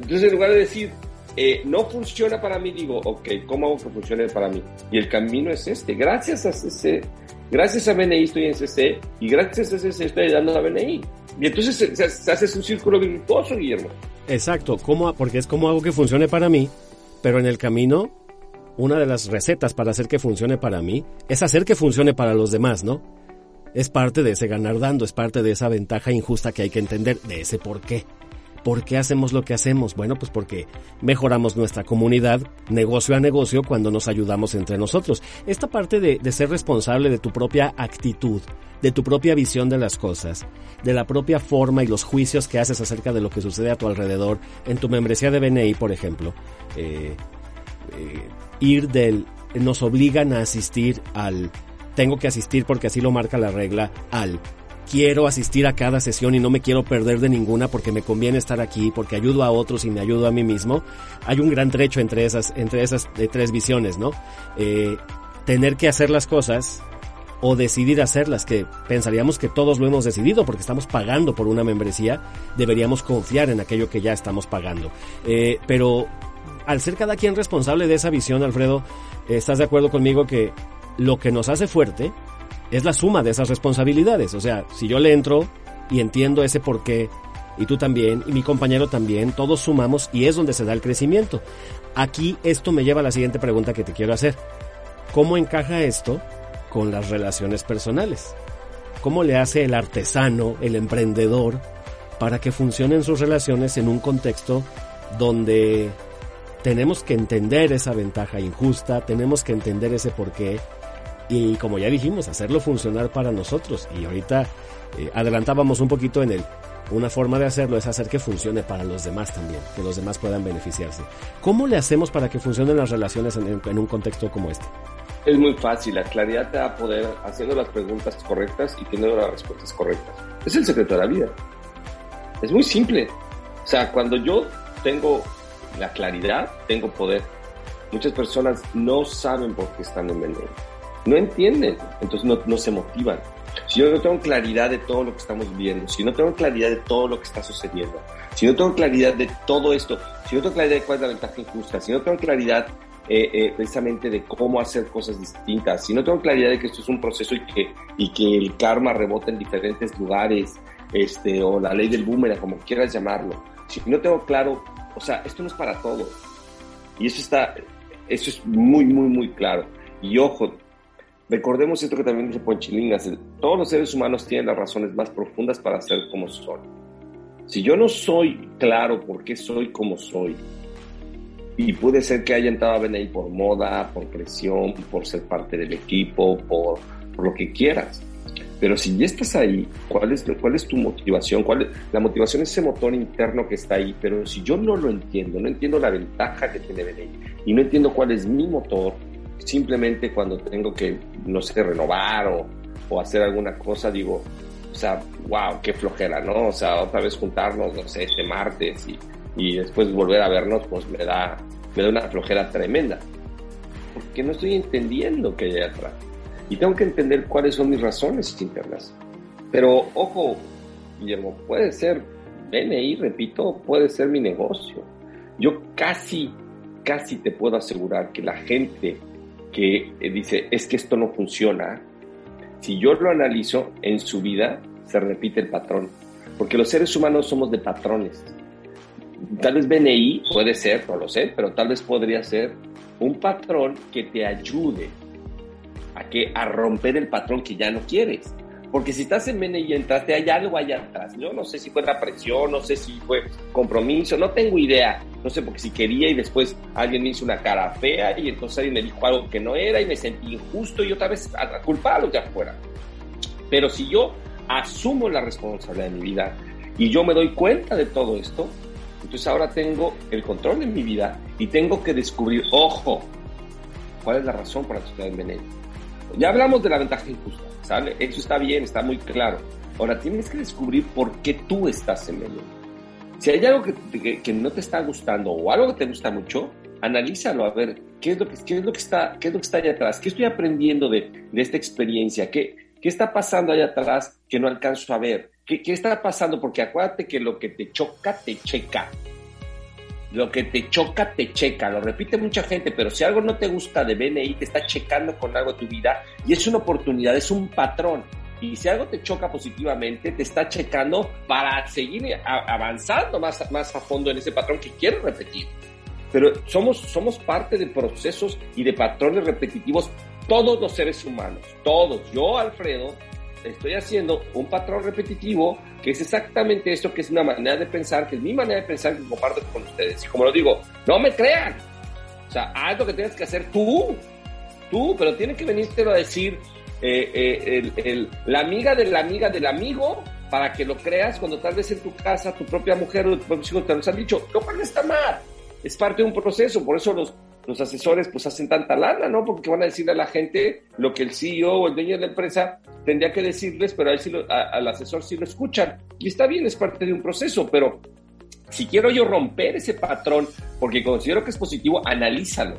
Entonces, en lugar de decir, eh, no funciona para mí, digo, ok, ¿cómo hago que funcione para mí? Y el camino es este. Gracias a CC, gracias a BNI estoy en CC y gracias a CC estoy ayudando a BNI. Y entonces se, se, hace un círculo virtuoso, Guillermo. Exacto, ¿cómo, porque es como hago que funcione para mí, pero en el camino, una de las recetas para hacer que funcione para mí es hacer que funcione para los demás, ¿no? Es parte de ese ganar dando, es parte de esa ventaja injusta que hay que entender, de ese por qué. ¿Por qué hacemos lo que hacemos? Bueno, pues porque mejoramos nuestra comunidad negocio a negocio cuando nos ayudamos entre nosotros. Esta parte de, ser responsable de tu propia actitud, de tu propia visión de las cosas, de la propia forma y los juicios que haces acerca de lo que sucede a tu alrededor, en tu membresía de BNI, por ejemplo, eh, eh, ir del, nos obligan a asistir al tengo que asistir porque así lo marca la regla, al quiero asistir a cada sesión y no me quiero perder de ninguna porque me conviene estar aquí, porque ayudo a otros y me ayudo a mí mismo, hay un gran trecho entre esas, entre esas eh, tres visiones, ¿no? Eh, tener que hacer las cosas o decidir hacerlas, que pensaríamos que todos lo hemos decidido porque estamos pagando por una membresía, deberíamos confiar en aquello que ya estamos pagando. Eh, pero al ser cada quien responsable de esa visión, Alfredo, ¿estás de acuerdo conmigo que lo que nos hace fuerte es la suma de esas responsabilidades. O sea, si yo le entro y entiendo ese porqué, y tú también, y mi compañero también, todos sumamos y es donde se da el crecimiento. Aquí esto me lleva a la siguiente pregunta que te quiero hacer. ¿Cómo encaja esto con las relaciones personales? ¿Cómo le hace el artesano, el emprendedor, para que funcionen sus relaciones en un contexto donde tenemos que entender esa ventaja injusta, tenemos que entender ese porqué y como ya dijimos, hacerlo funcionar para nosotros. Y ahorita eh, adelantábamos un poquito en el una forma de hacerlo es hacer que funcione para los demás también, que los demás puedan beneficiarse. ¿Cómo le hacemos para que funcionen las relaciones en, un contexto como este? Es muy fácil, la claridad te va a poder haciendo las preguntas correctas y teniendo las respuestas correctas. Es el secreto de la vida. Es muy simple. O sea, cuando yo tengo la claridad, tengo poder. Muchas personas no saben por qué están en veneno no entienden, entonces no, se motivan. Si yo no tengo claridad de todo lo que estamos viendo, si no tengo claridad de todo lo que está sucediendo, si no tengo claridad de todo esto, si no tengo claridad de cuál es la ventaja injusta, si no tengo claridad eh, eh, precisamente de cómo hacer cosas distintas, si no tengo claridad de que esto es un proceso y que, y que el karma rebota en diferentes lugares, este, o la ley del boomerang, como quieras llamarlo, si no tengo claro, o sea, esto no es para todos. Y eso está, eso es muy, muy, muy claro. Y ojo, Recordemos esto que también dice Ponchilingas, todos los seres humanos tienen las razones más profundas para ser como son. Si yo no soy claro por qué soy como soy, y puede ser que haya entrado a BNI por moda, por presión, por ser parte del equipo, por, lo que quieras. Pero si ya estás ahí, ¿cuál es, cuál es tu motivación? ¿Cuál la motivación es ese motor interno que está ahí, pero si yo no lo entiendo, no entiendo la ventaja que tiene BNI y no entiendo cuál es mi motor, simplemente cuando tengo que, no sé, renovar o, o hacer alguna cosa, digo, o sea, wow, qué flojera, ¿no? O sea, otra vez juntarnos, no sé, este martes y, y después volver a vernos, pues me da, me da una flojera tremenda. Porque no estoy entendiendo qué hay atrás. Y tengo que entender cuáles son mis razones internas. Pero ojo, Guillermo, puede ser BNI, repito, puede ser mi negocio. Yo casi, casi te puedo asegurar que la gente que eh, dice, es que esto no funciona, si yo lo analizo en su vida, se repite el patrón. Porque los seres humanos somos de patrones. Tal vez BNI puede ser, no lo sé, pero tal vez podría ser un patrón que te ayude a, que, a romper el patrón que ya no quieres. Porque si estás en BNI y entraste, hay algo allá atrás. Yo no sé si fue la presión, no sé si fue compromiso, no tengo idea. No sé, porque si quería y después alguien me hizo una cara fea y entonces alguien me dijo algo que no era y me sentí injusto y otra vez a, culpar a los de afuera. Pero si yo asumo la responsabilidad de mi vida y yo me doy cuenta de todo esto, entonces ahora tengo el control de mi vida y tengo que descubrir, ojo, cuál es la razón por la que estoy en BNI. Ya hablamos de la ventaja injusta ¿sale? Eso está bien, está muy claro. Ahora tienes que descubrir por qué tú estás en medio. Si hay algo que, que, no te está gustando o algo que te gusta mucho, analízalo a ver qué es lo que, es lo que, está, qué es lo que está allá atrás, qué estoy aprendiendo de, de esta experiencia, ¿Qué, qué está pasando allá atrás que no alcanzo a ver, ¿Qué, qué está pasando, porque acuérdate que lo que te choca, te checa. Lo que te choca, te checa. Lo repite mucha gente, pero si algo no te gusta de BNI, te está checando con algo de tu vida y es una oportunidad, es un patrón. Y si algo te choca positivamente, te está checando para seguir avanzando más, más a fondo en ese patrón que quieres repetir. Pero somos, somos parte de procesos y de patrones repetitivos todos los seres humanos. Todos. Yo, Alfredo, estoy haciendo un patrón repetitivo que es exactamente esto, que es una manera de pensar, que es mi manera de pensar que comparto con ustedes. Y como lo digo, no me crean. O sea, haz lo que tienes que hacer tú, tú, pero tiene que venirte a decir eh, eh, el, la amiga de la amiga del amigo para que lo creas cuando tal vez en tu casa tu propia mujer o tus propios hijos te lo han dicho, lo cual está mal, es parte de un proceso, por eso los los asesores pues hacen tanta lana, ¿no? Porque van a decirle a la gente lo que el CEO o el dueño de la empresa tendría que decirles, pero a al asesor sí lo escuchan. Y está bien, es parte de un proceso, pero si quiero yo romper ese patrón, porque considero que es positivo, analízalo.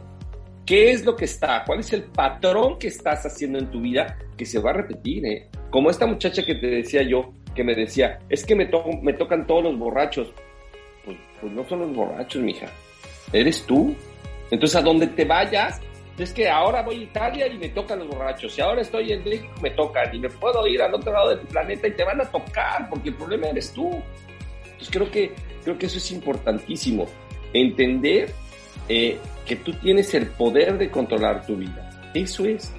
¿Qué es lo que está? ¿Cuál es el patrón que estás haciendo en tu vida que se va a repetir? Eh? Como esta muchacha que te decía yo, que me decía, es que me, me tocan todos los borrachos. Pues, pues no son los borrachos, mija. Eres tú. Entonces, a donde te vayas, es que ahora voy a Italia y me tocan los borrachos, y ahora estoy en México me tocan, y me puedo ir al otro lado del planeta y te van a tocar, porque el problema eres tú. Entonces creo que, creo que eso es importantísimo, entender eh, que tú tienes el poder de controlar tu vida. Eso es.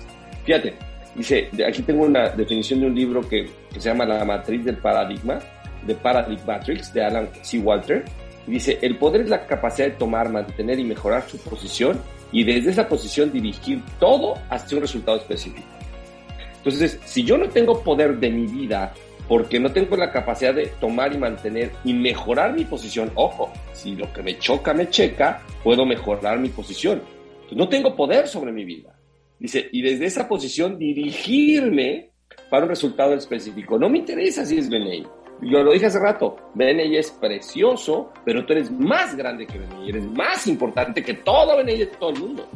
Fíjate, dice, aquí tengo una definición de un libro que, que se llama La matriz del paradigma, de Paradigm Matrix, de Alan C. Walter, Dice, el poder es la capacidad de tomar, mantener y mejorar su posición y desde esa posición dirigir todo hacia un resultado específico. Entonces, si yo no tengo poder de mi vida porque no tengo la capacidad de tomar y mantener y mejorar mi posición, ojo, si lo que me choca me checa, puedo mejorar mi posición. no tengo poder sobre mi vida. Dice, y desde esa posición dirigirme para un resultado específico. No me interesa si es BNI. Yo lo dije hace rato, BNI es precioso, pero tú eres más grande que BNI, eres más importante que todo BNI de todo el mundo.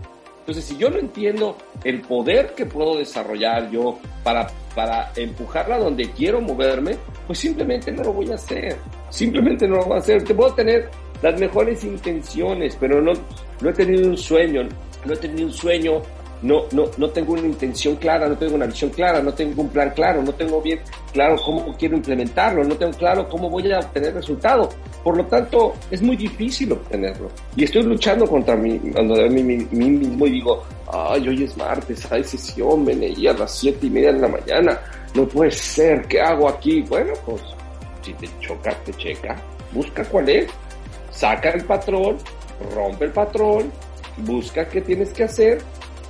Entonces, si yo no entiendo el poder que puedo desarrollar yo para, para empujarla donde quiero moverme, pues simplemente no lo voy a hacer. Simplemente no lo voy a hacer. Te puedo tener las mejores intenciones, pero no, no he tenido un sueño, no he tenido un sueño no, no, no tengo una intención clara, no tengo una visión clara, no tengo un plan claro, no tengo bien claro cómo quiero implementarlo, no tengo claro cómo voy a obtener resultado. Por lo tanto, es muy difícil obtenerlo. Y estoy luchando contra mí, cuando mí, mí, mismo y digo, ay, hoy es martes, hay sesión, me leí a las siete y media de la mañana, no puede ser, ¿qué hago aquí? Bueno, pues si te choca, te checa, busca cuál es, saca el patrón, rompe el patrón, busca qué tienes que hacer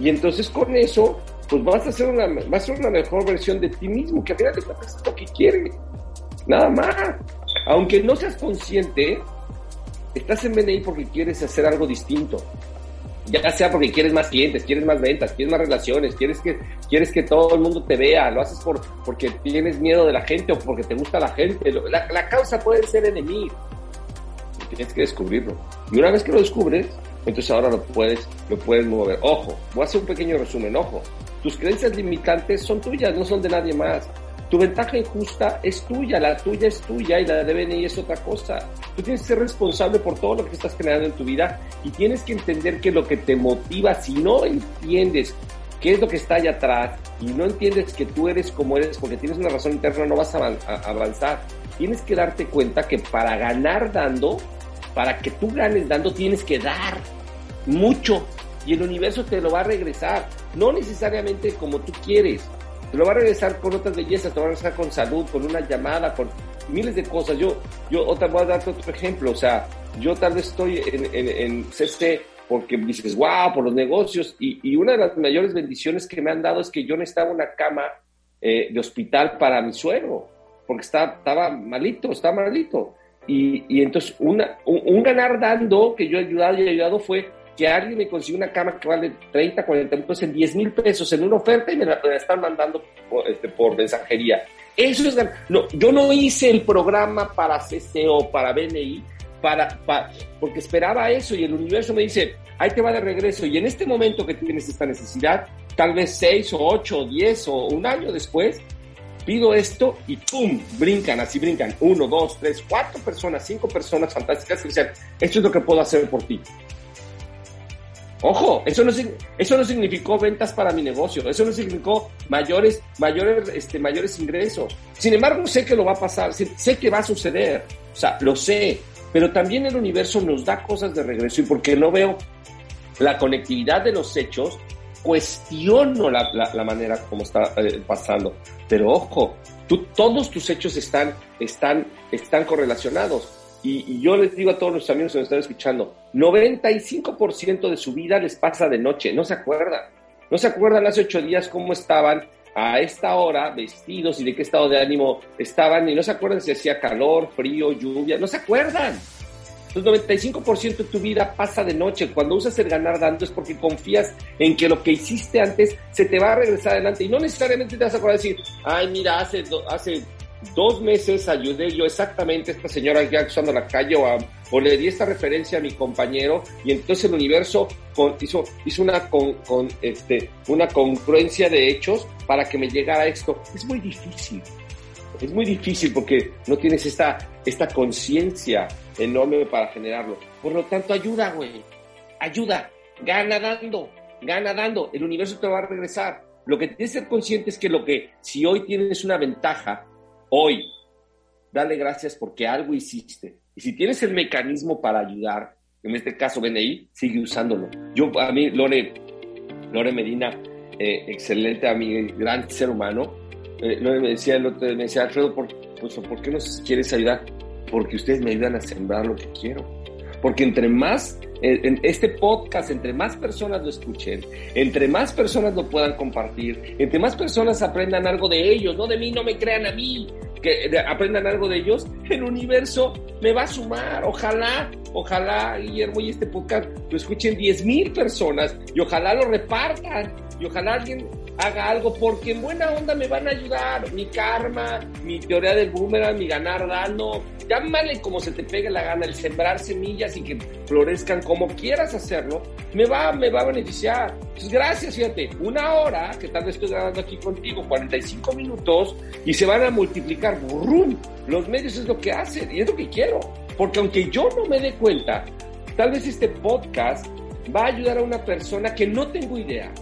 y entonces con eso, pues vas a hacer una, vas a ser una mejor versión de ti mismo, que al final de cuentas es lo que quieres. Nada más. Aunque no seas consciente, estás en BNI porque quieres hacer algo distinto. Ya sea porque quieres más clientes, quieres más ventas, quieres más relaciones, quieres que, quieres que todo el mundo te vea, lo haces por, porque tienes miedo de la gente o porque te gusta la gente. La, la causa puede ser enemigo. Tienes que descubrirlo. Y una vez que lo descubres, entonces ahora lo puedes, lo puedes mover. Ojo, voy a hacer un pequeño resumen, ojo. Tus creencias limitantes son tuyas, no son de nadie más. Tu ventaja injusta es tuya, la tuya es tuya y la de BNI es otra cosa. Tú tienes que ser responsable por todo lo que estás creando en tu vida y tienes que entender que lo que te motiva, si no entiendes qué es lo que está allá atrás y no entiendes que tú eres como eres porque tienes una razón interna, no vas a avanzar. Tienes que darte cuenta que para ganar dando, para que tú ganes dando tienes que dar mucho y el universo te lo va a regresar, no necesariamente como tú quieres, te lo va a regresar con otras bellezas, te va a regresar con salud, con una llamada, con miles de cosas. Yo, yo otra voy a darte otro ejemplo, o sea, yo tal vez estoy en, en, en CC porque dices, wow, por los negocios, y, y, una de las mayores bendiciones que me han dado es que yo necesitaba una cama eh, de hospital para mi suegro, porque estaba, estaba malito, estaba malito. Y, entonces una, un, ganar dando que yo he ayudado y he ayudado fue que alguien me consiguió una cama que vale 30, 40 mil pesos en 10 mil pesos en una oferta y me la, están mandando por, este, por mensajería. Eso es no, yo no hice el programa para CCO, para BNI, para, para, porque esperaba eso y el universo me dice, ahí te va de regreso. Y en este momento que tienes esta necesidad, tal vez 6 o 8 o 10 o un año después, pido esto y ¡pum! Brincan, así brincan. Uno, dos, tres, cuatro personas, cinco personas fantásticas que dicen, esto es lo que puedo hacer por ti. Ojo, eso no, eso no significó ventas para mi negocio, eso no significó mayores, mayores, este, mayores ingresos. Sin embargo, sé que lo va a pasar, sé que va a suceder, o sea, lo sé, pero también el universo nos da cosas de regreso y porque no veo la conectividad de los hechos, cuestiono la, la, manera como está eh, pasando. Pero ojo, tú, todos tus hechos están, están, están correlacionados. Y, yo les digo a todos los amigos que me están escuchando, 95% de su vida les pasa de noche, no se acuerdan. No se acuerdan hace ocho días cómo estaban a esta hora vestidos y de qué estado de ánimo estaban y no se acuerdan si hacía calor, frío, lluvia, no se acuerdan. Entonces, 95% de tu vida pasa de noche. Cuando usas el ganar dando es porque confías en que lo que hiciste antes se te va a regresar adelante. Y no necesariamente te vas a acordar de decir, ay, mira, hace, hace dos meses ayudé yo exactamente a esta señora que cruzando la calle o, le di esta referencia a mi compañero y entonces el universo hizo, hizo una, con, este, una congruencia de hechos para que me llegara esto. Es muy difícil. Es muy difícil porque no tienes esta, esta conciencia enorme para generarlo. Por lo tanto, ayuda, güey. Ayuda. Gana dando. Gana dando. El universo te va a regresar. Lo que tienes que ser consciente es que lo que, si hoy tienes una ventaja, hoy, dale gracias porque algo hiciste. Y si tienes el mecanismo para ayudar, en este caso BNI, sigue usándolo. Yo, a mí, Lore, Lore Medina, eh, excelente amiga, gran ser humano, eh, me decía el otro me decía, Alfredo, ¿por, pues, ¿por qué nos quieres ayudar? Porque ustedes me ayudan a sembrar lo que quiero. Porque entre más, este podcast, entre más personas lo escuchen, entre más personas lo puedan compartir, entre más personas aprendan algo de ellos, no de mí, no me crean a mí, que aprendan algo de ellos, el universo me va a sumar. Ojalá, ojalá, Guillermo, y este podcast lo escuchen 10 mil personas y ojalá lo repartan y ojalá alguien haga algo porque en buena onda me van a ayudar. Mi karma, mi teoría del boomerang, mi ganar dando, llámale como se te pegue la gana, el sembrar semillas y que florezcan como quieras hacerlo, me va, me va a beneficiar. Entonces, gracias, fíjate, una hora que tal vez estoy grabando aquí contigo, 45 minutos, y se van a multiplicar. Los medios es lo que hacen y es lo que quiero. Porque aunque yo no me dé cuenta, tal vez este podcast va a ayudar a una persona que no tengo idea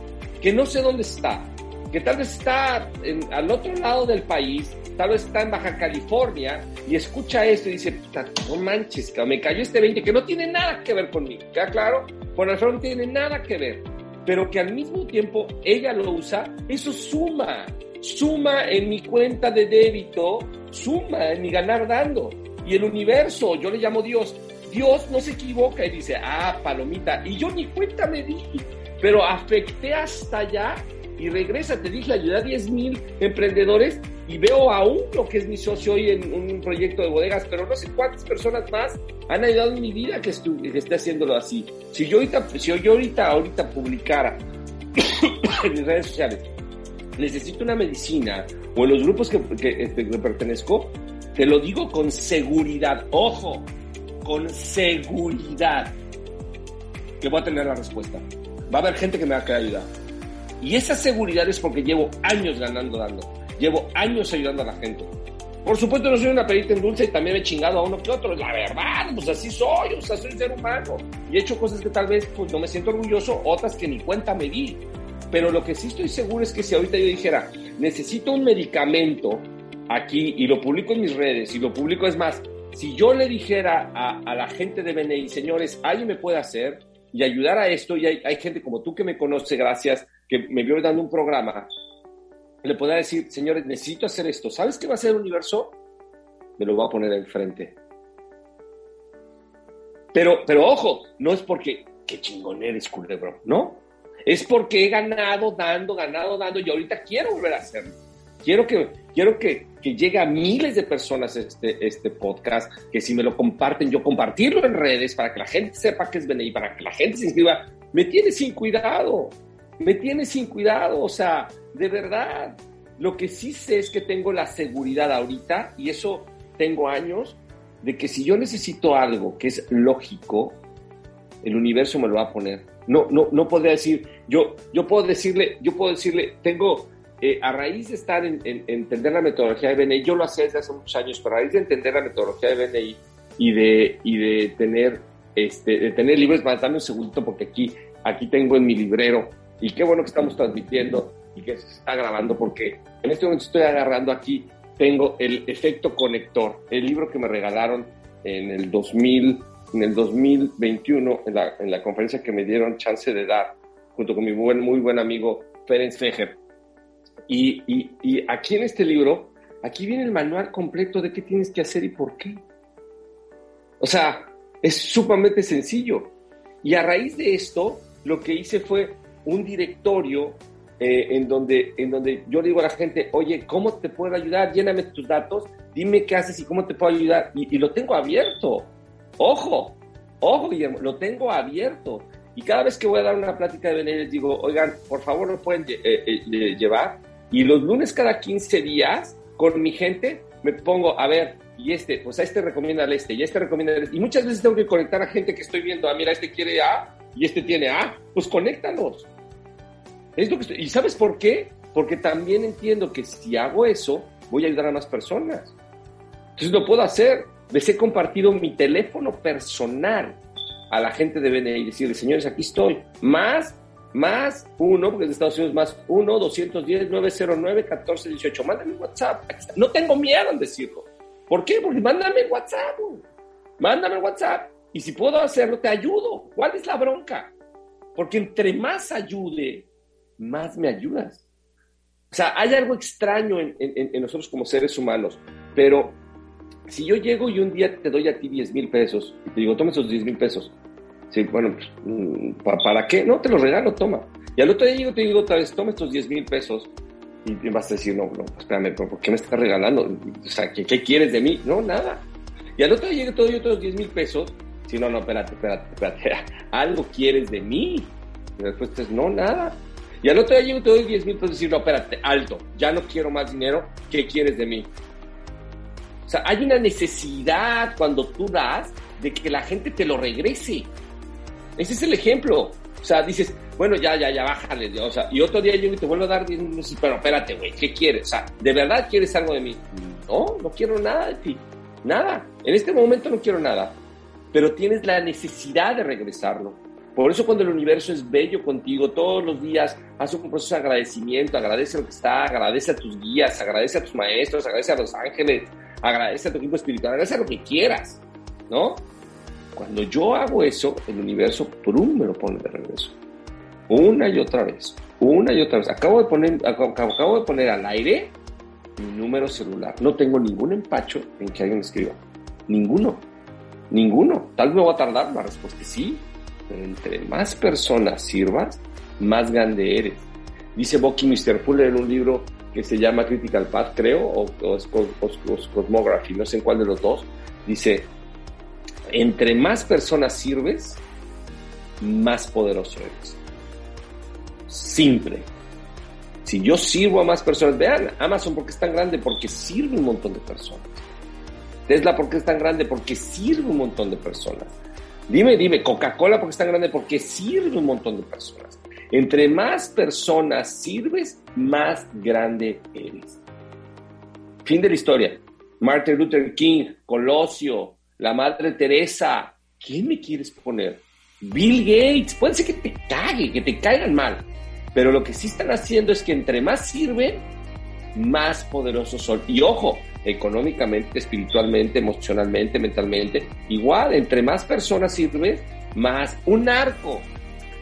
que no sé dónde está, que tal vez está al otro lado del país, tal vez está en Baja California y escucha esto y dice, no manches, me cayó este 20 que no tiene nada que ver conmigo, ¿queda claro? Con Alfredo no tiene nada que ver, pero que al mismo tiempo ella lo usa, eso suma, suma en mi cuenta de débito, suma en mi ganar dando. Y el universo, yo le llamo Dios, Dios no se equivoca y dice, ah, palomita, y yo ni cuenta me di pero afecté hasta allá y regresa, te dije, ayudé a 10 mil emprendedores y veo aún lo que es mi socio hoy en un proyecto de bodegas, pero no sé cuántas personas más han ayudado en mi vida que, que esté haciéndolo así. Si yo ahorita, si yo ahorita, ahorita publicara en mis redes sociales, necesito una medicina o en los grupos que, que, este, que pertenezco, te lo digo con seguridad, ojo, con seguridad, que voy a tener la respuesta va a haber gente que me va a querer ayudar. Y esa seguridad es porque llevo años ganando, dando. Llevo años ayudando a la gente. Por supuesto, no soy una perita en dulce y también he chingado a uno que otro. La verdad, pues así soy, o sea, soy un ser humano. Y he hecho cosas que tal vez pues, no me siento orgulloso, otras que ni cuenta me di. Pero lo que sí estoy seguro es que si ahorita yo dijera, necesito un medicamento aquí y lo publico en mis redes y lo publico, es más, si yo le dijera a, a la gente de BNI, señores, alguien me puede hacer, y ayudar a esto, y hay, gente como tú que me conoce, gracias, que me vio dando un programa, le pueda decir, señores, necesito hacer esto, ¿sabes qué va a ser el universo? Me lo voy a poner enfrente. Pero, pero ojo, no es porque, qué chingón eres, culebro, ¿no? Es porque he ganado dando, ganado dando, y ahorita quiero volver a hacerlo. Quiero que, quiero que llegue a miles de personas este, este podcast, que si me lo comparten, yo compartirlo en redes para que la gente sepa que es BNI, para que la gente se inscriba. Me tiene sin cuidado, me tiene sin cuidado, o sea, de verdad. Lo que sí sé es que tengo la seguridad ahorita, y eso tengo años, de que si yo necesito algo que es lógico, el universo me lo va a poner. No, no, no podría decir, yo, yo puedo decirle, yo puedo decirle, tengo eh, a raíz de estar en, entender la metodología de BNI, yo lo hacía desde hace muchos años, pero a raíz de entender la metodología de BNI y de, y de tener este, de tener libros, un segundo porque aquí, aquí tengo en mi librero y qué bueno que estamos transmitiendo y que se está grabando porque en este momento estoy agarrando aquí, tengo el efecto conector, el libro que me regalaron en el 2000, en el 2021 en la, en la conferencia que me dieron chance de dar junto con mi buen, muy buen amigo Ferenc Fejer y, y, aquí en este libro, aquí viene el manual completo de qué tienes que hacer y por qué. O sea, es sumamente sencillo. Y a raíz de esto, lo que hice fue un directorio eh, en, donde, en donde yo le digo a la gente, oye, ¿cómo te puedo ayudar? Lléname tus datos, dime qué haces y cómo te puedo ayudar. Y, y lo tengo abierto. Ojo, Ojo, Guillermo, lo tengo abierto. Y cada vez que voy a dar una plática de BNI les digo, oigan, por favor, lo pueden eh, eh, llevar. Y los lunes cada 15 días, con mi gente, me pongo, a ver, y este, pues a este recomienda al este, y a este recomienda al este. Y muchas veces tengo que conectar a gente que estoy viendo, ah, mira, este quiere A y este tiene A, pues conéctalos. Es lo que ¿Y sabes por qué? Porque también entiendo que si hago eso, voy a ayudar a más personas. Entonces lo puedo hacer. Les he compartido mi teléfono personal a la gente de BNI y decirle, señores, aquí estoy. Más, más uno, porque es de Estados Unidos, más uno, 210, 909, 1418. Mándame WhatsApp. No tengo miedo en decirlo. ¿Por qué? Porque mándame WhatsApp. Mándame WhatsApp. Y si puedo hacerlo, te ayudo. ¿Cuál es la bronca? Porque entre más ayude, más me ayudas. O sea, hay algo extraño en, nosotros como seres humanos, pero si yo llego y un día te doy a ti 10 mil pesos y te digo, toma esos 10 mil pesos, sí, bueno, pues, mm, ¿para, qué? No, te los regalo, toma. Y al otro día llego te digo otra vez, toma estos 10 mil pesos y vas a decir, no, no, espérame, ¿por qué me estás regalando? O sea, ¿qué, ¿qué, quieres de mí? No, nada. Y al otro día llego te doy otros 10 mil pesos, si no, no, espérate, espérate, espérate, algo quieres de mí. Y después dices, no, nada. Y al otro día llego y te doy 10 mil pesos y decir, no, espérate, alto, ya no quiero más dinero, ¿qué quieres de mí? O sea, hay una necesidad cuando tú das de que la gente te lo regrese. Ese es el ejemplo. O sea, dices, bueno, ya, ya, ya, bájale. O sea, y otro día llego y te vuelvo a dar 10 mil pero espérate, güey, ¿qué quieres? O sea, ¿de verdad quieres algo de mí? No, no quiero nada de ti. Nada. En este momento no quiero nada. Pero tienes la necesidad de regresarlo. Por eso cuando el universo es bello contigo, todos los días haz un proceso de agradecimiento, agradece lo que está, agradece a tus guías, agradece a tus maestros, agradece a los ángeles, agradece a tu equipo espiritual, agradece a lo que quieras, ¿no? Cuando yo hago eso, el universo, prum, me lo pone de regreso. Una y otra vez, una y otra vez. Acabo de poner, acabo de poner al aire mi número celular. No tengo ningún empacho en que alguien me escriba. Ninguno. Ninguno. Tal vez me va a tardar. La respuesta es sí entre más personas sirvas, más grande eres. Dice Bucky Mr. Fuller en un libro que se llama Critical Path, creo, o, es Cosmography, no sé en cuál de los dos. Dice, entre más personas sirves, más poderoso eres. Simple. Si yo sirvo a más personas, vean, Amazon, ¿por qué es tan grande? Porque sirve un montón de personas. Tesla, ¿por qué es tan grande? Porque sirve un montón de personas. Dime, dime, Coca-Cola porque es tan grande, porque sirve un montón de personas. Entre más personas sirves, más grande eres. Fin de la historia. Martin Luther King, Colosio, la Madre Teresa. ¿Quién me quieres poner? Bill Gates. Puede ser que te cague, que te caigan mal. Pero lo que sí están haciendo es que entre más sirven, más poderosos son. Y ojo, económicamente, espiritualmente, emocionalmente, mentalmente. Igual, entre más personas sirve, más un arco.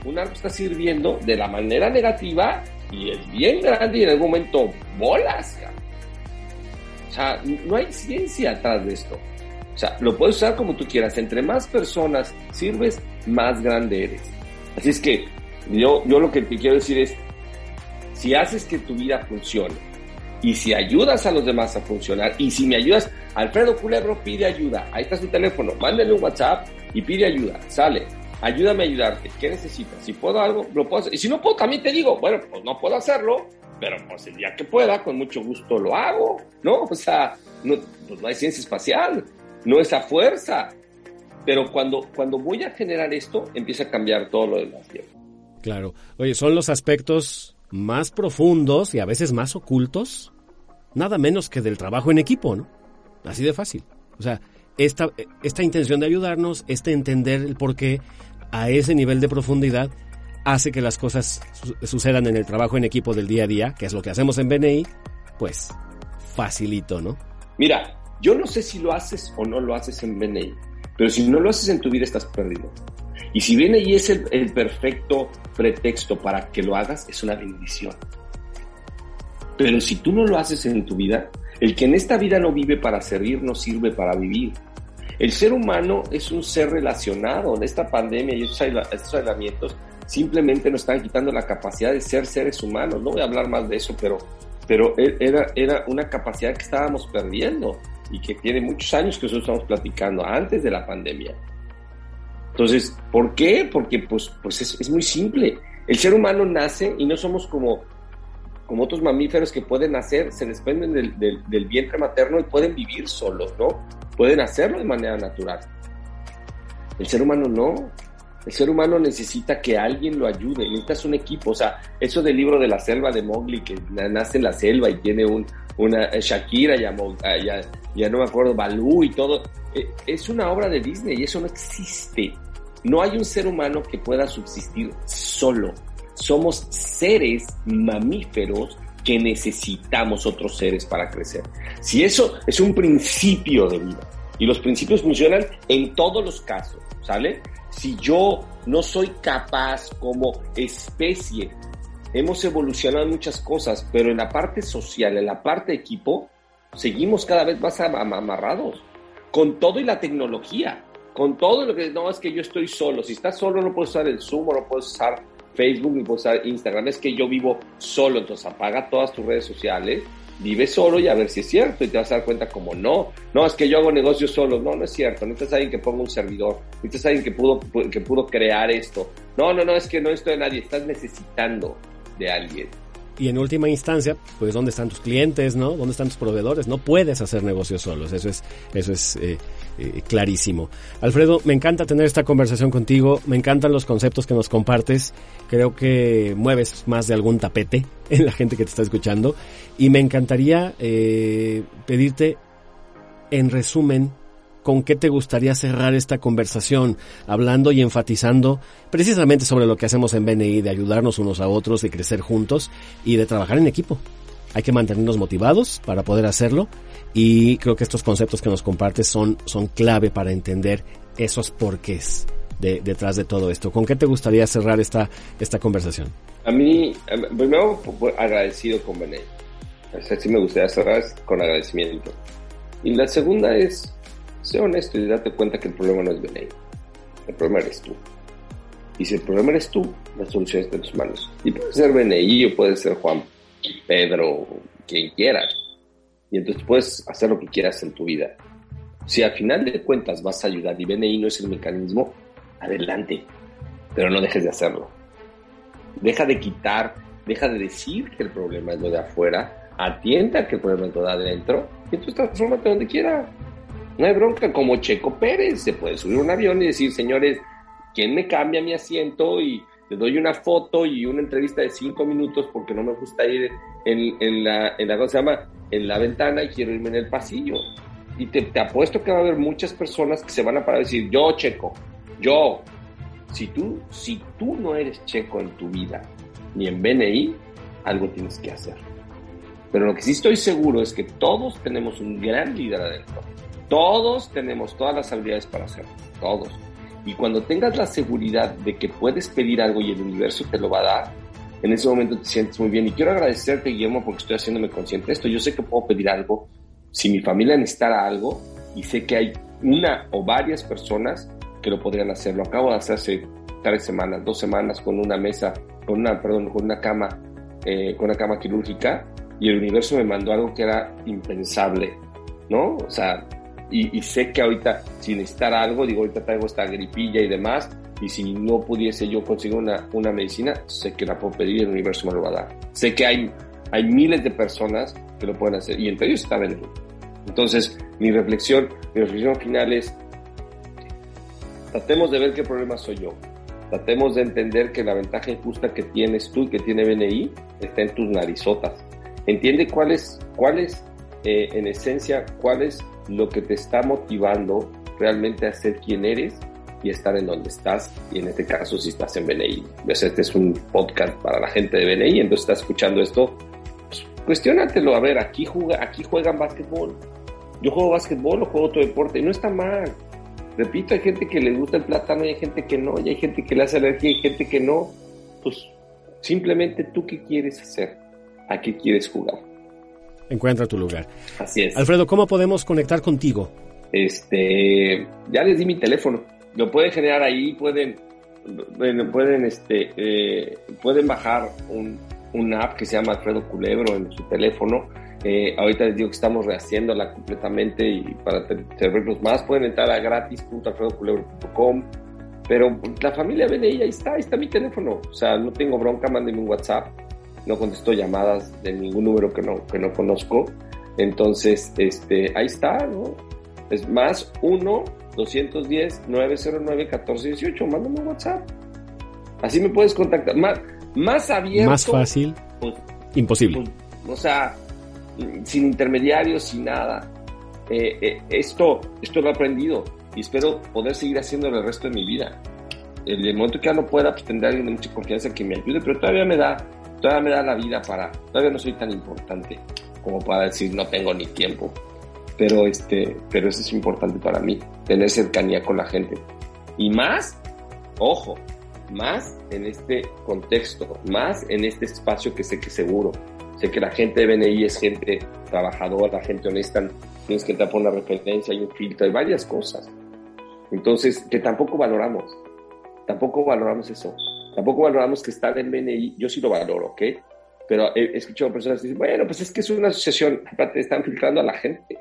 Un arco está sirviendo de la manera negativa y es bien grande y en algún momento bolas. O sea, no hay ciencia atrás de esto. O sea, lo puedes usar como tú quieras. Entre más personas sirves, más grande eres. Así es que yo, yo lo que te quiero decir es, si haces que tu vida funcione, y si ayudas a los demás a funcionar, y si me ayudas, Alfredo Culebro pide ayuda, ahí está su teléfono, mándale un WhatsApp y pide ayuda, sale, ayúdame a ayudarte, ¿qué necesitas? Si puedo algo, lo puedo hacer. Y si no puedo, también te digo, bueno, pues no puedo hacerlo, pero pues el día que pueda, con mucho gusto lo hago, ¿no? O sea, no, pues no hay ciencia espacial, no es a fuerza. Pero cuando, cuando voy a generar esto, empieza a cambiar todo lo demás. Claro. Oye, son los aspectos más profundos y a veces más ocultos, nada menos que del trabajo en equipo, ¿no? Así de fácil. O sea, esta, esta intención de ayudarnos, este entender el por qué a ese nivel de profundidad hace que las cosas sucedan en el trabajo en equipo del día a día, que es lo que hacemos en BNI, pues facilito, ¿no? Mira, yo no sé si lo haces o no lo haces en BNI, pero si no lo haces en tu vida estás perdido. Y si y es el, perfecto pretexto para que lo hagas, es una bendición. Pero si tú no lo haces en tu vida, el que en esta vida no vive para servir, no sirve para vivir. El ser humano es un ser relacionado. En esta pandemia y estos aislamientos simplemente nos están quitando la capacidad de ser seres humanos. No voy a hablar más de eso, pero, pero e, era, era una capacidad que estábamos perdiendo y que tiene muchos años que nosotros estamos platicando antes de la pandemia. Entonces, ¿por qué? Porque pues, pues es, muy simple. El ser humano nace y no somos como, como otros mamíferos que pueden nacer, se desprenden del, del vientre materno y pueden vivir solos, ¿no? Pueden hacerlo de manera natural. El ser humano no. El ser humano necesita que alguien lo ayude, necesitas un equipo. O sea, eso del libro de la selva de Mowgli, que nace en la selva y tiene un, una eh, Shakira, ya, ya, ya no me acuerdo, Balú y todo, eh, es una obra de Disney y eso no existe. No hay un ser humano que pueda subsistir solo. Somos seres mamíferos que necesitamos otros seres para crecer. Si eso es un principio de vida y los principios funcionan en todos los casos, ¿sale? si yo no soy capaz como especie, hemos evolucionado en muchas cosas, pero en la parte social, en la parte equipo, seguimos cada vez más amarrados, con todo y la tecnología, con todo lo que no es que yo estoy solo, si estás solo no puedes usar el Zoom, no puedes usar Facebook, ni usar Instagram, es que yo vivo solo, entonces apaga todas tus redes sociales vive solo y a ver si es cierto y te vas a dar cuenta como no, no, es que yo hago negocios solo, no, no es cierto, no necesitas alguien que ponga un servidor, necesitas alguien que pudo, que pudo crear esto, no, no, no, es que no estoy de nadie, estás necesitando de alguien. Y en última instancia, pues dónde están tus clientes, ¿no? ¿Dónde están tus proveedores? No puedes hacer negocios solos, eso es, eso es eh, eh, clarísimo. Alfredo, me encanta tener esta conversación contigo, me encantan los conceptos que nos compartes, creo que mueves más de algún tapete en la gente que te está escuchando y me encantaría eh, pedirte, en resumen, con qué te gustaría cerrar esta conversación, hablando y enfatizando precisamente sobre lo que hacemos en BNI, de ayudarnos unos a otros, de crecer juntos y de trabajar en equipo. Hay que mantenernos motivados para poder hacerlo y creo que estos conceptos que nos compartes son, son clave para entender esos porqués de, detrás de todo esto. ¿Con qué te gustaría cerrar esta, esta conversación? A mí, primero agradecido con BNI. O sea, sí me gustaría cerrar con agradecimiento. Y la segunda es Sé honesto y date cuenta que el problema no es BNI. El problema eres tú. Y si el problema eres tú, la solución está en tus manos. Y puede ser BNI o puede ser Juan, Pedro, quien quieras. Y entonces puedes hacer lo que quieras en tu vida. Si al final de cuentas vas a ayudar y BNI no es el mecanismo, adelante. Pero no dejes de hacerlo. Deja de quitar, deja de decir que el problema es lo de afuera, atienda que el problema es lo de adentro y entonces transformate donde quieras. No hay bronca, como Checo Pérez, se puede subir un avión y decir, señores, ¿quién me cambia mi asiento? Y le doy una foto y una entrevista de cinco minutos porque no me gusta ir en, la, en la, ¿cómo se llama? En la ventana y quiero irme en el pasillo. Y te, te apuesto que va a haber muchas personas que se van a parar y decir, yo, Checo, yo. Si tú, si tú no eres Checo en tu vida, ni en BNI, algo tienes que hacer. Pero lo que sí estoy seguro es que todos tenemos un gran líder adentro todos tenemos todas las habilidades para hacerlo, todos. Y cuando tengas la seguridad de que puedes pedir algo y el universo te lo va a dar, en ese momento te sientes muy bien. Y quiero agradecerte, Guillermo, porque estoy haciéndome consciente de esto. Yo sé que puedo pedir algo si mi familia necesitara algo y sé que hay una o varias personas que lo podrían hacer. Lo acabo de hacer hace tres semanas, dos semanas con una mesa, con una, perdón, con una cama, eh, con una cama quirúrgica y el universo me mandó algo que era impensable, ¿no? O sea, y, sé que ahorita, sin estar algo, digo, ahorita traigo esta gripilla y demás, y si no pudiese yo conseguir una, una medicina, sé que la puedo pedir y el universo me lo va a dar. Sé que hay, hay miles de personas que lo pueden hacer, y entre ellos está Benny. Entonces, mi reflexión, mi reflexión final es, tratemos de ver qué problema soy yo. Tratemos de entender que la ventaja injusta que tienes tú y que tiene BNI está en tus narizotas. Entiende cuál es, cuál es eh, en esencia, cuál es lo que te está motivando realmente a ser quien eres y estar en donde estás. Y en este caso, si estás en BNI. Este es un podcast para la gente de BNI, entonces estás escuchando esto. Pues, cuestionatelo, a ver, aquí, juega, aquí juegan básquetbol. Yo juego básquetbol o juego otro deporte no está mal. Repito, hay gente que le gusta el plátano y hay gente que no, y hay gente que le hace alergia y hay gente que no. Pues simplemente tú qué quieres hacer, a qué quieres jugar encuentra tu lugar. Así es. Alfredo, ¿cómo podemos conectar contigo? Este, ya les di mi teléfono. Lo pueden generar ahí, pueden, pueden, este, eh, pueden bajar un, app que se llama Alfredo Culebro en su teléfono. Eh, ahorita les digo que estamos rehaciéndola completamente y para servirlos más pueden entrar a gratis.alfredoculebro.com Pero la familia BNI, ahí está, ahí está mi teléfono. O sea, no tengo bronca, mándenme un WhatsApp. No contesto llamadas de ningún número que no, que no conozco. Entonces, este, ahí está, ¿no? Es más 1-210-909-1418. Mándame un WhatsApp. Así me puedes contactar. Más, más abierto. Más fácil. Pues, imposible. Pues, o sea, sin intermediarios, sin nada. Eh, eh, esto, esto lo he aprendido y espero poder seguir haciendo el resto de mi vida. El, el momento que ya no pueda, pues tendré alguien de mucha confianza que me ayude, pero todavía me da, todavía me da la vida para, todavía no soy tan importante como para decir no tengo ni tiempo. Pero este, pero eso es importante para mí, tener cercanía con la gente. Y más, ojo, más en este contexto, más en este espacio que sé que seguro. Sé que la gente de BNI es gente trabajadora, gente honesta, tienes que poner una referencia, hay un filtro, hay varias cosas. Entonces, que tampoco valoramos, tampoco valoramos eso, tampoco valoramos que estar en BNI, yo sí lo valoro, ¿ok? Pero he, escuchado personas que dicen, bueno, pues es que es una asociación, aparte están filtrando a la gente.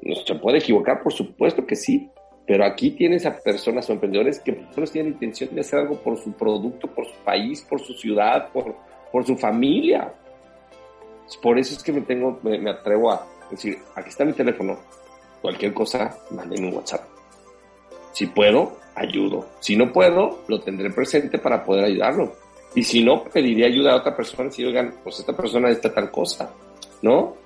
No se puede equivocar, por supuesto que sí, pero aquí tienes a personas o emprendedores que solo tienen intención de hacer algo por su producto, por su país, por su ciudad, por, por su familia. Por eso es que me, tengo, me, atrevo a decir, aquí está mi teléfono, cualquier cosa, manden un WhatsApp. Si puedo, ayudo. Si no puedo, lo tendré presente para poder ayudarlo. Y si no, pediré ayuda a otra persona si oigan, pues esta persona está tal cosa, ¿no?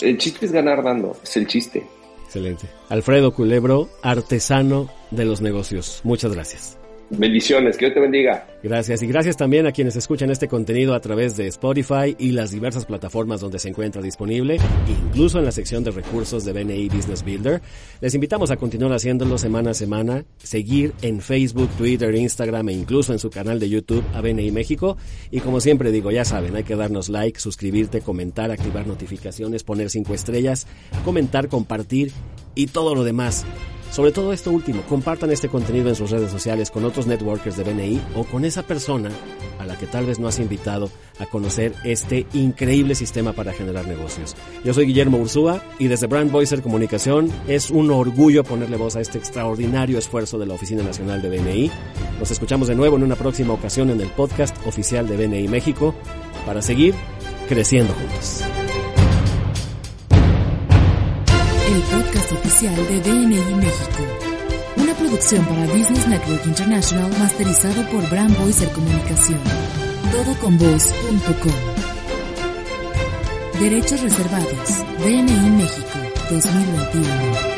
El chiste es ganar dando, es el chiste. Excelente. Alfredo Culebro, artesano de los negocios. Muchas gracias. Bendiciones, que Dios te bendiga. Gracias y gracias también a quienes escuchan este contenido a través de Spotify y las diversas plataformas donde se encuentra disponible, incluso en la sección de recursos de BNI Business Builder. Les invitamos a continuar haciéndolo semana a semana, seguir en Facebook, Twitter, Instagram e incluso en su canal de YouTube a BNI México. Y como siempre digo, ya saben, hay que darnos like, suscribirte, comentar, activar notificaciones, poner cinco estrellas, comentar, compartir y todo lo demás. Sobre todo esto último, compartan este contenido en sus redes sociales con otros networkers de BNI o con esa persona a la que tal vez no has invitado a conocer este increíble sistema para generar negocios. Yo soy Guillermo Ursúa y desde Brand Voicer Comunicación es un orgullo ponerle voz a este extraordinario esfuerzo de la Oficina Nacional de BNI. Nos escuchamos de nuevo en una próxima ocasión en el podcast oficial de BNI México para seguir creciendo juntos. el podcast oficial de BNI México. Producción para Business Network International masterizado por Brand Voicer Comunicación. Todoconvoz.com. Derechos reservados. BNI México 2021.